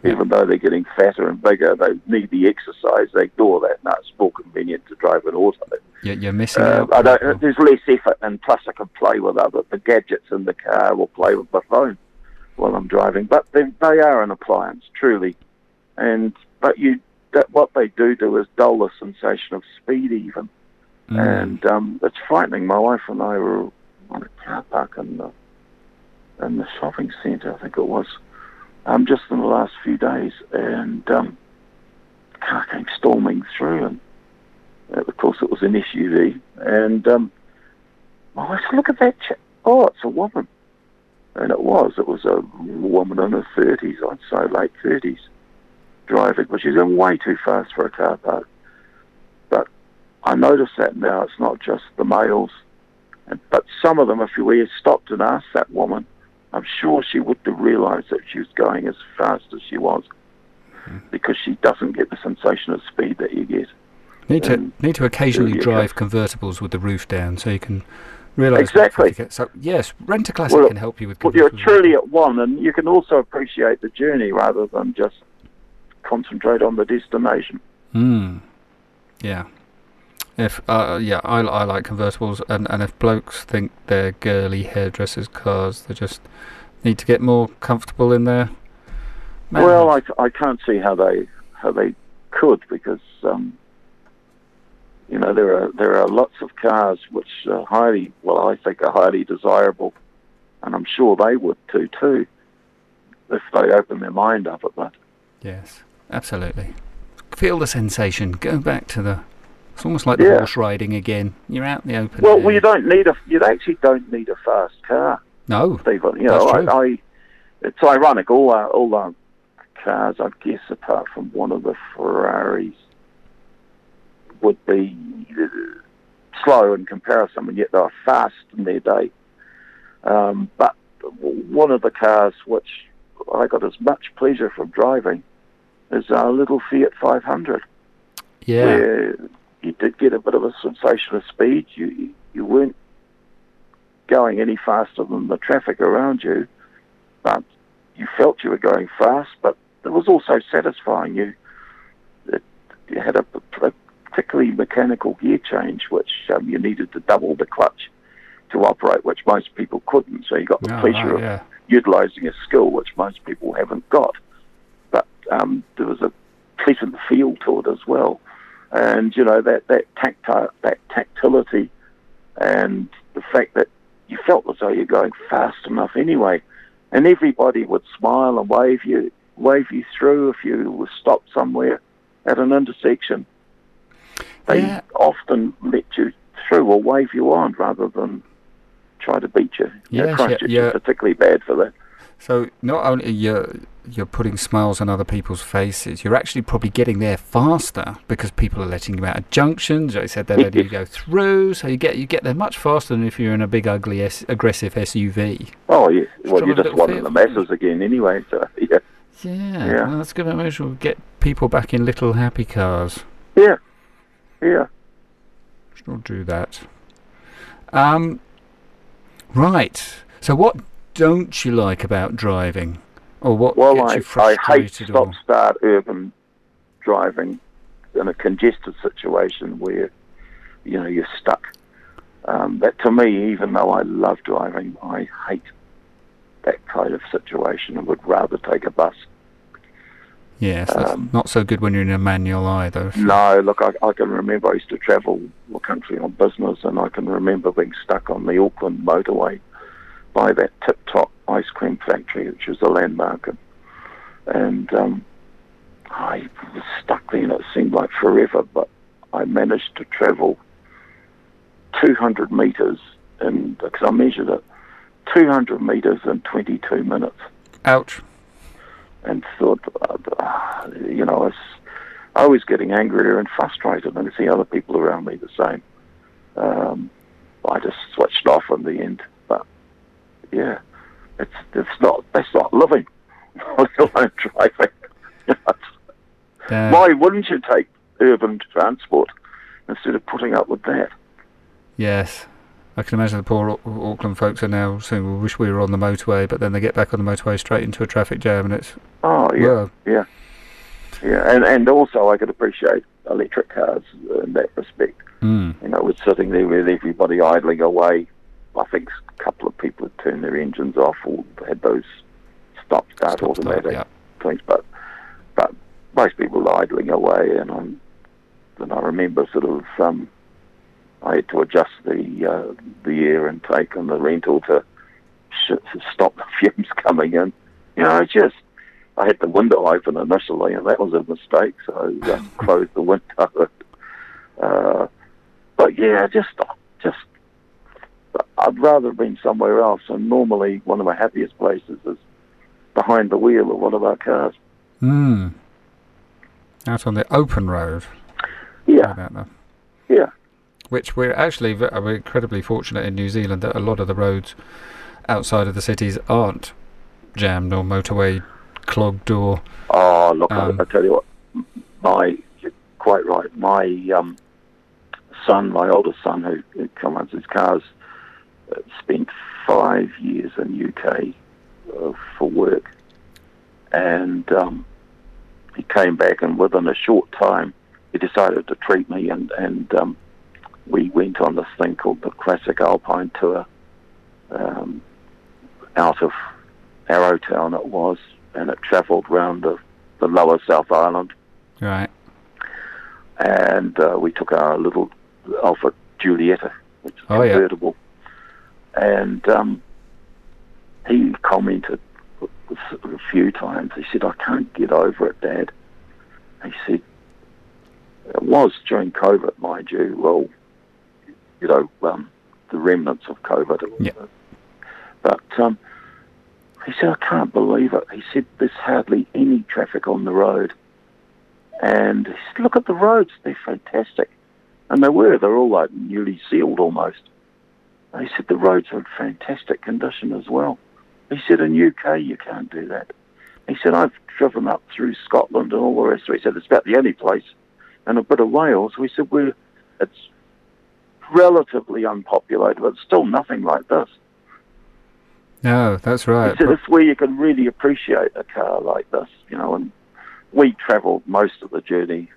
Speaker 2: yeah. even though they're getting fatter and bigger, they need the exercise. They ignore that. No, it's more convenient to drive an auto.
Speaker 1: Yeah, you're missing uh, out.
Speaker 2: I don't, there's less effort, and plus I can play with other the gadgets in the car or play with my phone while I'm driving. But they, they are an appliance, truly. And but you, that, what they do do is dull the sensation of speed even. Mm. And um, it's frightening. My wife and I were on a car park in the, in the shopping centre, I think it was, um, just in the last few days, and um, car came storming through, and uh, of course it was an SUV, and um, I said, "Look at that! Ch- oh, it's a woman." And it was. It was a woman in her 30s, I'd say late 30s, driving, but she's going way too fast for a car park. But I notice that now it's not just the males, but some of them, if you were stopped and asked that woman, I'm sure she wouldn't have realised that she was going as fast as she was, mm-hmm. because she doesn't get the sensation of speed that you get.
Speaker 1: Need to need to occasionally drive convertibles with the roof down, so you can realise
Speaker 2: exactly.
Speaker 1: So yes, Rent a Classic well, can help you with.
Speaker 2: Well, you're truly at one, and you can also appreciate the journey rather than just concentrate on the destination.
Speaker 1: Hmm. Yeah. If uh, yeah, I, I like convertibles, and, and if blokes think they're girly hairdressers' cars, they just need to get more comfortable in there.
Speaker 2: Well, I, I can't see how they how they could because um, you know there are there are lots of cars which are highly well I think are highly desirable, and I'm sure they would too too if they open their mind up at that.
Speaker 1: Yes, absolutely. Feel the sensation. Go back to the it's almost like the
Speaker 2: yeah.
Speaker 1: horse riding again. You're out in the open.
Speaker 2: Well, well, you don't need a. You actually don't need a fast car.
Speaker 1: No,
Speaker 2: Stephen. You know, I, I, It's ironic. All our all our cars, I guess, apart from one of the Ferraris, would be uh, slow in comparison, and yet they are fast in their day. Um, but one of the cars which I got as much pleasure from driving is our little Fiat 500.
Speaker 1: Yeah.
Speaker 2: Where you did get a bit of a sensation of speed. You you weren't going any faster than the traffic around you, but you felt you were going fast. But it was also satisfying. You it, you had a, a particularly mechanical gear change, which um, you needed to double the clutch to operate, which most people couldn't. So you got the
Speaker 1: oh,
Speaker 2: pleasure
Speaker 1: right, yeah.
Speaker 2: of utilising a skill which most people haven't got. Um, there was a pleasant feel to it as well and you know that that tactile that tactility and the fact that you felt as though you're going fast enough anyway, and everybody would smile and wave you wave you through if you were stopped somewhere at an intersection. They
Speaker 1: yeah.
Speaker 2: often let you through or wave you on rather than try to beat you. You know,
Speaker 1: yeah, yeah.
Speaker 2: particularly bad for that.
Speaker 1: So not only you're you're putting smiles on other people's faces, you're actually probably getting there faster because people are letting you out of junctions. They said they're letting you go through, so you get you get there much faster than if you're in a big, ugly, S- aggressive SUV.
Speaker 2: Oh yeah, well you're just one of the masses again anyway. So yeah.
Speaker 1: Yeah, yeah. Well, that's good. Maybe we'll get people back in little happy cars.
Speaker 2: Yeah, yeah.
Speaker 1: We'll do that. Um, right. So what don't you like about driving? Or what
Speaker 2: well,
Speaker 1: gets
Speaker 2: I,
Speaker 1: you frustrated?
Speaker 2: Well, I hate stop-start urban driving in a congested situation where, you know, you're stuck. Um, that to me, even though I love driving, I hate that kind of situation and would rather take a bus.
Speaker 1: Yes, that's um, not so good when you're in a manual either.
Speaker 2: No, look, I, I can remember I used to travel the country on business, and I can remember being stuck on the Auckland motorway by that Tip Top ice cream factory, which was a landmark. And, and um, I was stuck there, and it seemed like forever, but I managed to travel 200 metres, and because I measured it, 200 metres in 22 minutes.
Speaker 1: Ouch.
Speaker 2: And thought, uh, you know, I was, I was getting angrier and frustrated, and I see other people around me the same. Um, I just switched off in the end yeah, it's it's not that's not living, let alone driving. Why wouldn't you take urban transport instead of putting up with that?
Speaker 1: Yes. I can imagine the poor Auckland folks are now saying, "We wish we were on the motorway," but then they get back on the motorway straight into a traffic jam, and it's
Speaker 2: oh yeah, well, yeah, yeah, and and also I could appreciate electric cars in that respect.
Speaker 1: Mm.
Speaker 2: You know, we're sitting there with everybody idling away, I think a couple of people had turned their engines off or had those stop start stop automatic start, yeah. things, but but most people were idling away, and I'm and I remember sort of um, I had to adjust the uh, the air intake on the rental to, sh- to stop the fumes coming in. You know, I just I had the window open initially, and that was a mistake, so I just closed the window. Uh, but yeah, just just I'd rather have been somewhere else. And normally, one of my happiest places is behind the wheel of one of our cars.
Speaker 1: Hmm. Out on the open road.
Speaker 2: Yeah. Yeah.
Speaker 1: Which we're actually we're incredibly fortunate in New Zealand that a lot of the roads outside of the cities aren't jammed or motorway clogged or.
Speaker 2: Oh, look,
Speaker 1: Um,
Speaker 2: I, I tell you what, my, you're quite right. My um, son, my oldest son, who, who commands his cars, spent five years in UK uh, for work, and um, he came back, and within a short time, he decided to treat me, and and um, we went on this thing called the Classic Alpine Tour, um, out of Arrowtown it was, and it travelled round the, the lower South Island,
Speaker 1: Right.
Speaker 2: and uh, we took our little Alfa Giulietta, which is
Speaker 1: Oh, yeah.
Speaker 2: And um, he commented a few times. He said, "I can't get over it, Dad." He said, "It was during COVID, mind you. Well, you know, um, the remnants of COVID.
Speaker 1: Yeah.
Speaker 2: But um, he said, I can't believe it. He said, there's hardly any traffic on the road. And he said, look at the roads, they're fantastic. And they were, they're all like newly sealed almost. He said, the roads are in fantastic condition as well. He said, in UK, you can't do that. He said, I've driven up through Scotland and all the rest of it. He said, it's about the only place, and a bit of Wales. We said, we're, it's relatively unpopulated, but still nothing like this.
Speaker 1: No, that's right.
Speaker 2: He said, it's where you can really appreciate a car like this, you know, and we travelled most of the journey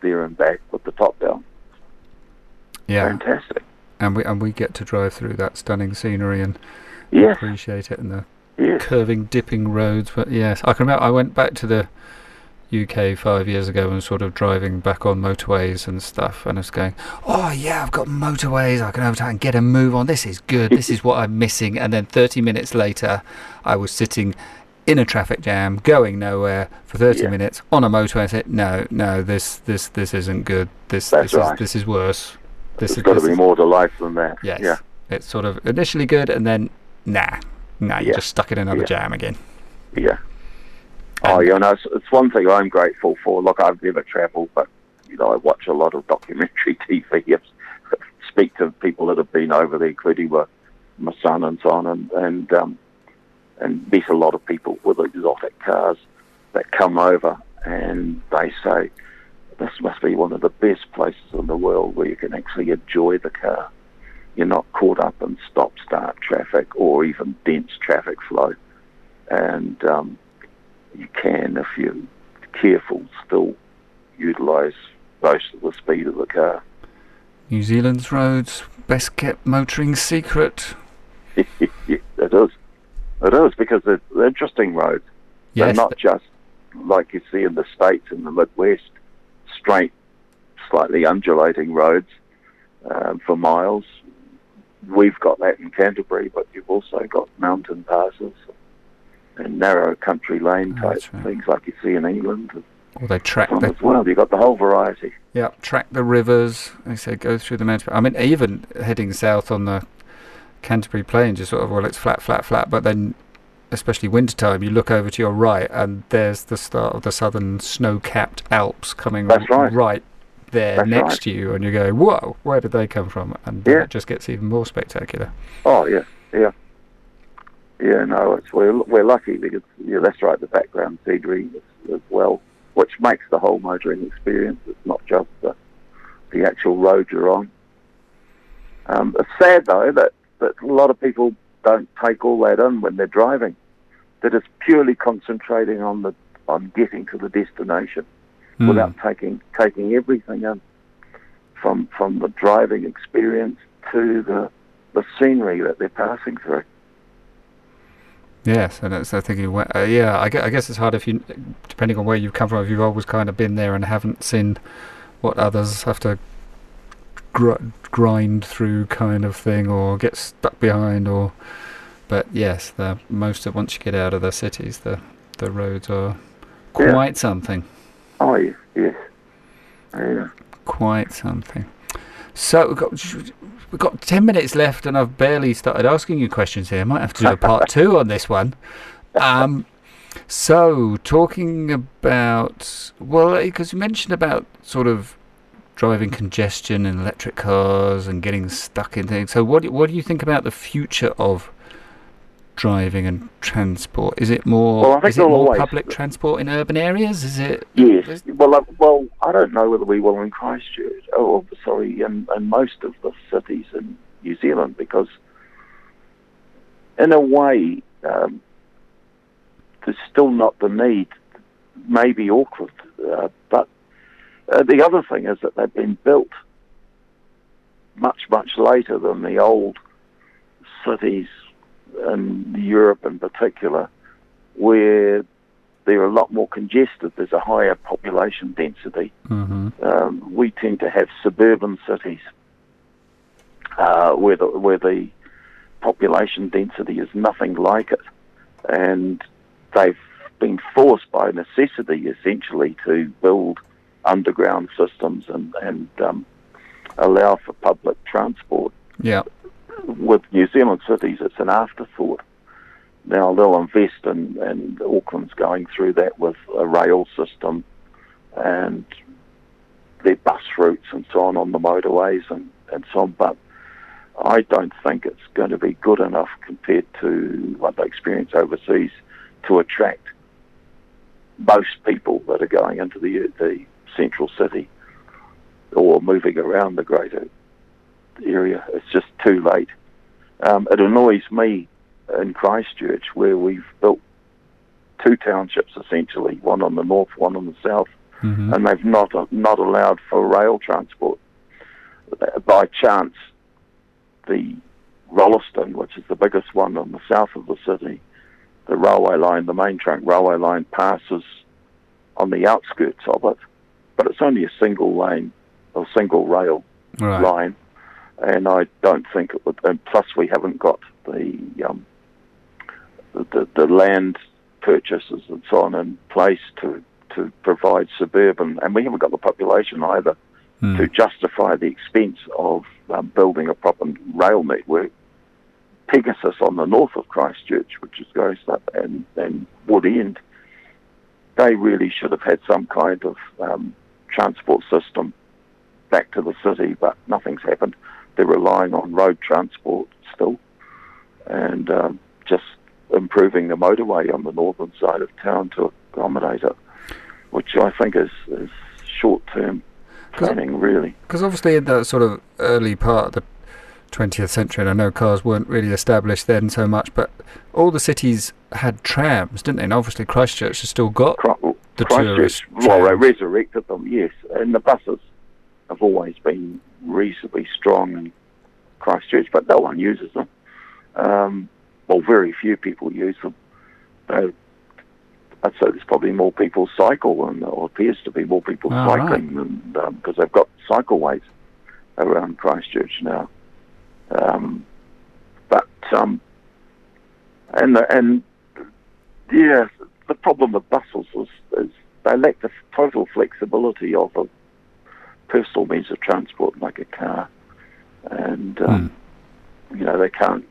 Speaker 2: there and back with the top down.
Speaker 1: yeah,
Speaker 2: Fantastic.
Speaker 1: And we and we get to drive through that stunning scenery and
Speaker 2: Yes,
Speaker 1: appreciate it and the
Speaker 2: yes.
Speaker 1: curving, dipping roads. But yes, I can remember I went back to the UK five years ago and sort of driving back on motorways and stuff, and I was going, "Oh yeah, I've got motorways. I can overtake and get a move on. This is good. This is what I'm missing." And then 30 minutes later, I was sitting in a traffic jam, going nowhere for 30
Speaker 2: Yeah.
Speaker 1: minutes on a motorway. I said, "No, no, this, this, this isn't good. This,
Speaker 2: That's
Speaker 1: this
Speaker 2: right.
Speaker 1: is, this is worse. This
Speaker 2: There's
Speaker 1: is
Speaker 2: got to be more to life than that.
Speaker 1: Yes.
Speaker 2: Yeah.
Speaker 1: It's sort of initially good and then nah. Nah, you're
Speaker 2: Yeah.
Speaker 1: just stuck in another
Speaker 2: Yeah.
Speaker 1: jam again.
Speaker 2: Yeah. Oh, you know, it's, it's one thing I'm grateful for. Look, I've never travelled, but you know, I watch a lot of documentary TV. I speak to people that have been over there, including my, my son and so on, and and um, and meet a lot of people with exotic cars that come over, and they say this must be one of the best places in the world where you can actually enjoy the car. You're not caught up in stop-start traffic or even dense traffic flow, and um, you can, if you're careful, still utilise most of the speed of the car.
Speaker 1: New Zealand's roads, best kept motoring secret.
Speaker 2: it is. It is because they're, they're interesting roads. They're not just like you see in the States in the Midwest, straight, slightly undulating roads um, for miles. We've got that in Canterbury, but you've also got mountain passes and narrow country lane
Speaker 1: Oh,
Speaker 2: type
Speaker 1: right.
Speaker 2: things like you see in England
Speaker 1: or they track the
Speaker 2: as well. You've got the whole variety.
Speaker 1: yeah track the rivers. They say go through the mountains. I mean, even heading south on the Canterbury Plains, you sort of well, it's flat, flat, flat. But then, especially wintertime, you look over to your right, and there's the start of the southern snow-capped Alps coming
Speaker 2: That's right.
Speaker 1: there
Speaker 2: That's
Speaker 1: next
Speaker 2: right.
Speaker 1: to you, and you go, "Whoa, where did they come from?" And
Speaker 2: Yeah.
Speaker 1: it just gets even more spectacular.
Speaker 2: Oh yeah, yeah, yeah. No, it's we're we're lucky because yeah, that's right. The background scenery as, as well, which makes the whole motoring experience. It's not just the the actual road you're on. Um, it's sad though that that a lot of people don't take all that in when they're driving. That it's purely concentrating on the on getting to the destination
Speaker 1: Hmm.
Speaker 2: without taking taking everything in from from the driving experience to the the scenery that they're passing through.
Speaker 1: Yes, and it's uh, thinking, well, uh, yeah, I guess, I guess it's hard if you, depending on where you've come from, if you've always kind of been there and haven't seen what others have to gr- grind through, kind of thing, or get stuck behind, or. But yes, the most of once you get out of the cities, the The roads are quite yeah. something.
Speaker 2: Oh yes, yes, yeah.
Speaker 1: Quite something. So we've got, we've got ten minutes left, and I've barely started asking you questions here. I might have to do a part two on this one. Um, so talking about well, because you mentioned about sort of driving congestion and electric cars and getting stuck in things. So what what do you think about the future of driving and transport? Is it more well, is it more public transport in urban areas? Is it
Speaker 2: Yes. Well, uh, well, I don't know whether we will in Christchurch. Oh, sorry, in, in most of the cities in New Zealand because in a way um, there's still not the need. Maybe Auckland, uh, but uh, the other thing is that they've been built much, much later than the old cities in Europe in particular, where they're a lot more congested. There's a higher population density.
Speaker 1: Mm-hmm.
Speaker 2: Um, we tend to have suburban cities uh, where, the, where the population density is nothing like it. And they've been forced by necessity, essentially, to build underground systems and, and um, allow for public transport.
Speaker 1: Yeah.
Speaker 2: With New Zealand cities, it's an afterthought. Now they'll invest in, and Auckland's going through that with a rail system and their bus routes and so on on the motorways and, and so on. But I don't think it's going to be good enough compared to what they experience overseas to attract most people that are going into the the central city or moving around the greater area. It's just too late. Um, it annoys me in Christchurch where we've built two townships essentially, one on the north, one on the south,
Speaker 1: mm-hmm.
Speaker 2: and they've not not allowed for rail transport. By chance, the Rolleston, which is the biggest one on the south of the city, the railway line, the main trunk railway line, passes on the outskirts of it, but it's only a single lane or single rail
Speaker 1: right.
Speaker 2: line, and I don't think it would. And plus, we haven't got the um, the, the, land purchases and so on in place to to provide suburban, and we haven't got the population either
Speaker 1: mm.
Speaker 2: to justify the expense of um, building a proper rail network. Pegasus on the north of Christchurch, which is goes up and, and Woodend, they really should have had some kind of um, transport system back to the city, but nothing's happened. They're relying on road transport still, and um, just improving the motorway on the northern side of town to accommodate it, which I think is, is short-term planning, really.
Speaker 1: Because obviously, in the sort of early part of the 20th century, and I know cars weren't really established then so much, but all the cities had trams, didn't they? And obviously, Christchurch has still got the tourist.
Speaker 2: Well, they resurrected them, yes, and the buses have always been reasonably strong in Christchurch, but no one uses them. Um, well, very few people use them. They, I'd say there's probably more people cycle, and or appears to be more people
Speaker 1: oh,
Speaker 2: cycling
Speaker 1: right.
Speaker 2: because um, they've got cycleways around Christchurch now. Um, but um, and and yeah, the problem with buses is, is they lack the total flexibility of a personal means of transport like a car, and um,
Speaker 1: mm.
Speaker 2: you know they can't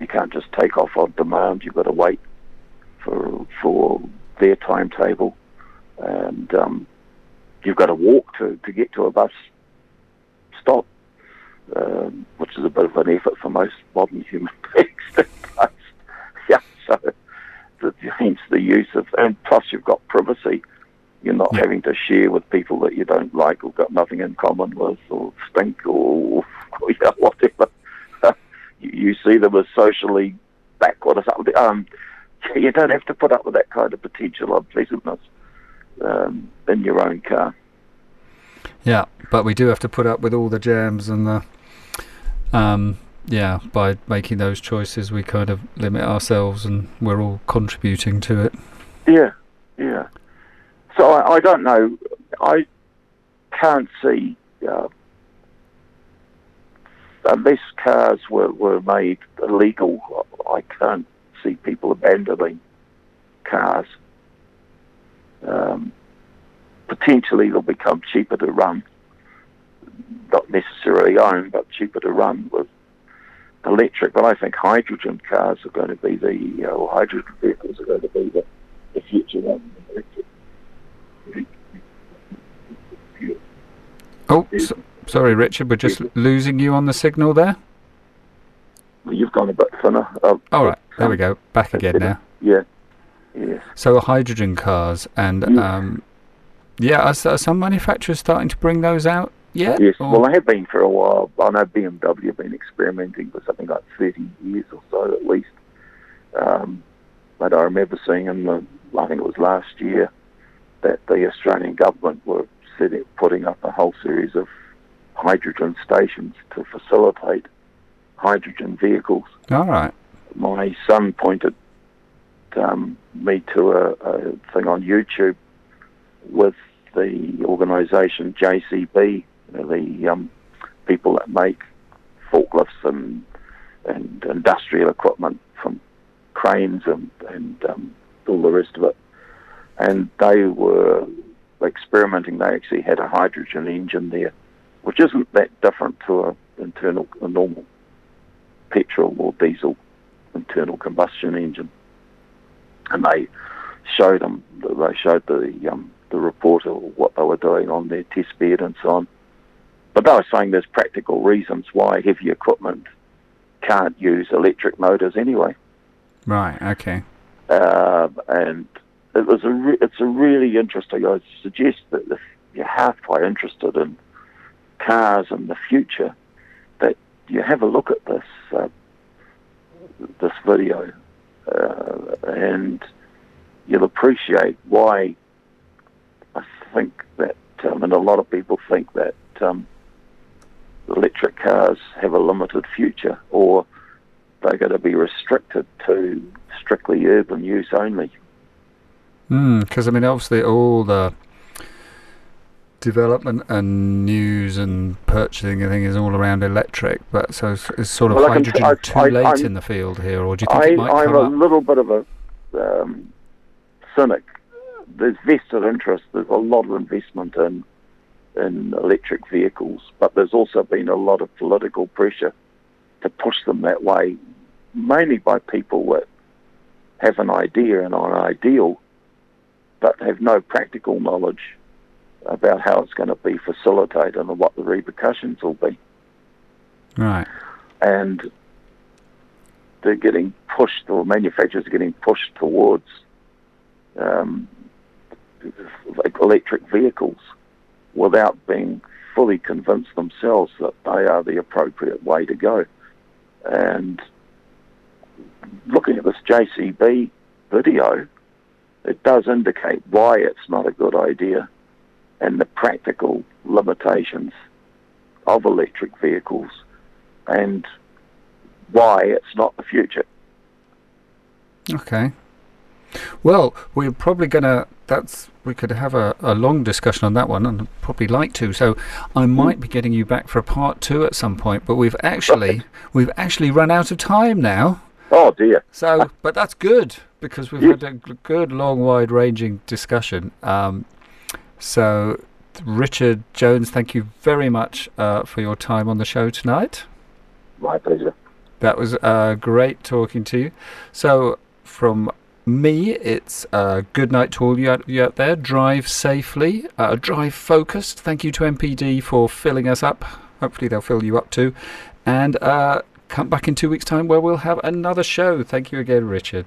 Speaker 2: you can't just take off on demand. You've got to wait for for their timetable, and um, you've got to walk to to get to a bus stop, um, which is a bit of an effort for most modern human beings. yeah, so the, hence the use of, and plus you've got privacy. You're not
Speaker 1: Yeah.
Speaker 2: having to share with people that you don't like or got nothing in common with or stink or, or yeah, whatever. you, you see them as socially backward or something. Um, you don't have to put up with that kind of potential unpleasantness um, in your own car.
Speaker 1: Yeah, but we do have to put up with all the jams and the. Um, yeah, by making those choices, we kind of limit ourselves, and we're all contributing to it.
Speaker 2: Yeah, yeah. So I, I don't know. I can't see uh, unless cars were, were made illegal. I can't see people abandoning cars um, potentially they'll become cheaper to run, not necessarily own, but cheaper to run with electric. But I think hydrogen cars are going to be the, uh, or hydrogen vehicles are going to be the, the future one.
Speaker 1: Oh, so, sorry, Richard, we're just losing you on the signal there.
Speaker 2: You've gone a bit thinner. Uh,
Speaker 1: All right, there we go. Back again now.
Speaker 2: Yeah. Yes.
Speaker 1: So hydrogen cars, and
Speaker 2: Yeah.
Speaker 1: um, yeah, are, are some manufacturers starting to bring those out yet?
Speaker 2: Yes,
Speaker 1: Or-
Speaker 2: well, they have been for a while. I know BMW have been experimenting for something like 30 years or so at least. Um, but I remember seeing them. I think it was last year, that the Australian government were setting, putting up a whole series of hydrogen stations to facilitate hydrogen vehicles.
Speaker 1: All right.
Speaker 2: My son pointed um, me to a, a thing on YouTube with the organisation JCB, the um, people that make forklifts and and industrial equipment from cranes and and um, all the rest of it. And they were experimenting. They actually had a hydrogen engine there, which isn't that different to a internal a normal petrol or diesel internal combustion engine. And they showed them, they showed the um, the reporter what they were doing on their test bed and so on. But they were saying there's practical reasons why heavy equipment can't use electric motors anyway.
Speaker 1: Right. Okay.
Speaker 2: Uh, and it was a re- it's a really interesting. I suggest that if you're halfway interested in cars and the future, that you have a look at this uh, this video, uh, and you'll appreciate why I think that, um, and a lot of people think that um, electric cars have a limited future, or they're going to be restricted to strictly urban use only.
Speaker 1: Because I mean, obviously, all the development and news and purchasing and thing is all around electric. But so is sort of
Speaker 2: Well,
Speaker 1: hydrogen
Speaker 2: I-
Speaker 1: too
Speaker 2: I-
Speaker 1: late
Speaker 2: I'm-
Speaker 1: in the field here, or do you think
Speaker 2: I,
Speaker 1: it might
Speaker 2: I'm
Speaker 1: come
Speaker 2: a
Speaker 1: up?
Speaker 2: little bit of a um, cynic. There's vested interest. There's a lot of investment in in electric vehicles, but there's also been a lot of political pressure to push them that way, mainly by people that have an idea and an ideal, but have no practical knowledge about how it's going to be facilitated and what the repercussions will be
Speaker 1: Right.
Speaker 2: and they're getting pushed, or manufacturers are getting pushed towards um, like electric vehicles without being fully convinced themselves that they are the appropriate way to go. And looking at this JCB video, it does indicate why it's not a good idea and the practical limitations of electric vehicles and why it's not the future.
Speaker 1: Okay. Well, we're probably going to. That's we could have a, a long discussion on that one, and I'd probably like to. So I hmm. might be getting you back for a part two at some point. But we've actually we've actually run out of time now.
Speaker 2: Oh dear.
Speaker 1: So, but that's good because we've had a good, long, wide-ranging discussion. Um, so, Richard Jones, thank you very much uh, for your time on the show tonight.
Speaker 2: My pleasure.
Speaker 1: That was uh, great talking to you. So, from me, it's uh, good night to all you out, you out there. Drive safely, uh, drive focused. Thank you to NPD for filling us up. Hopefully, they'll fill you up too. And uh, come back in two weeks' time where we'll have another show. Thank you again, Richard.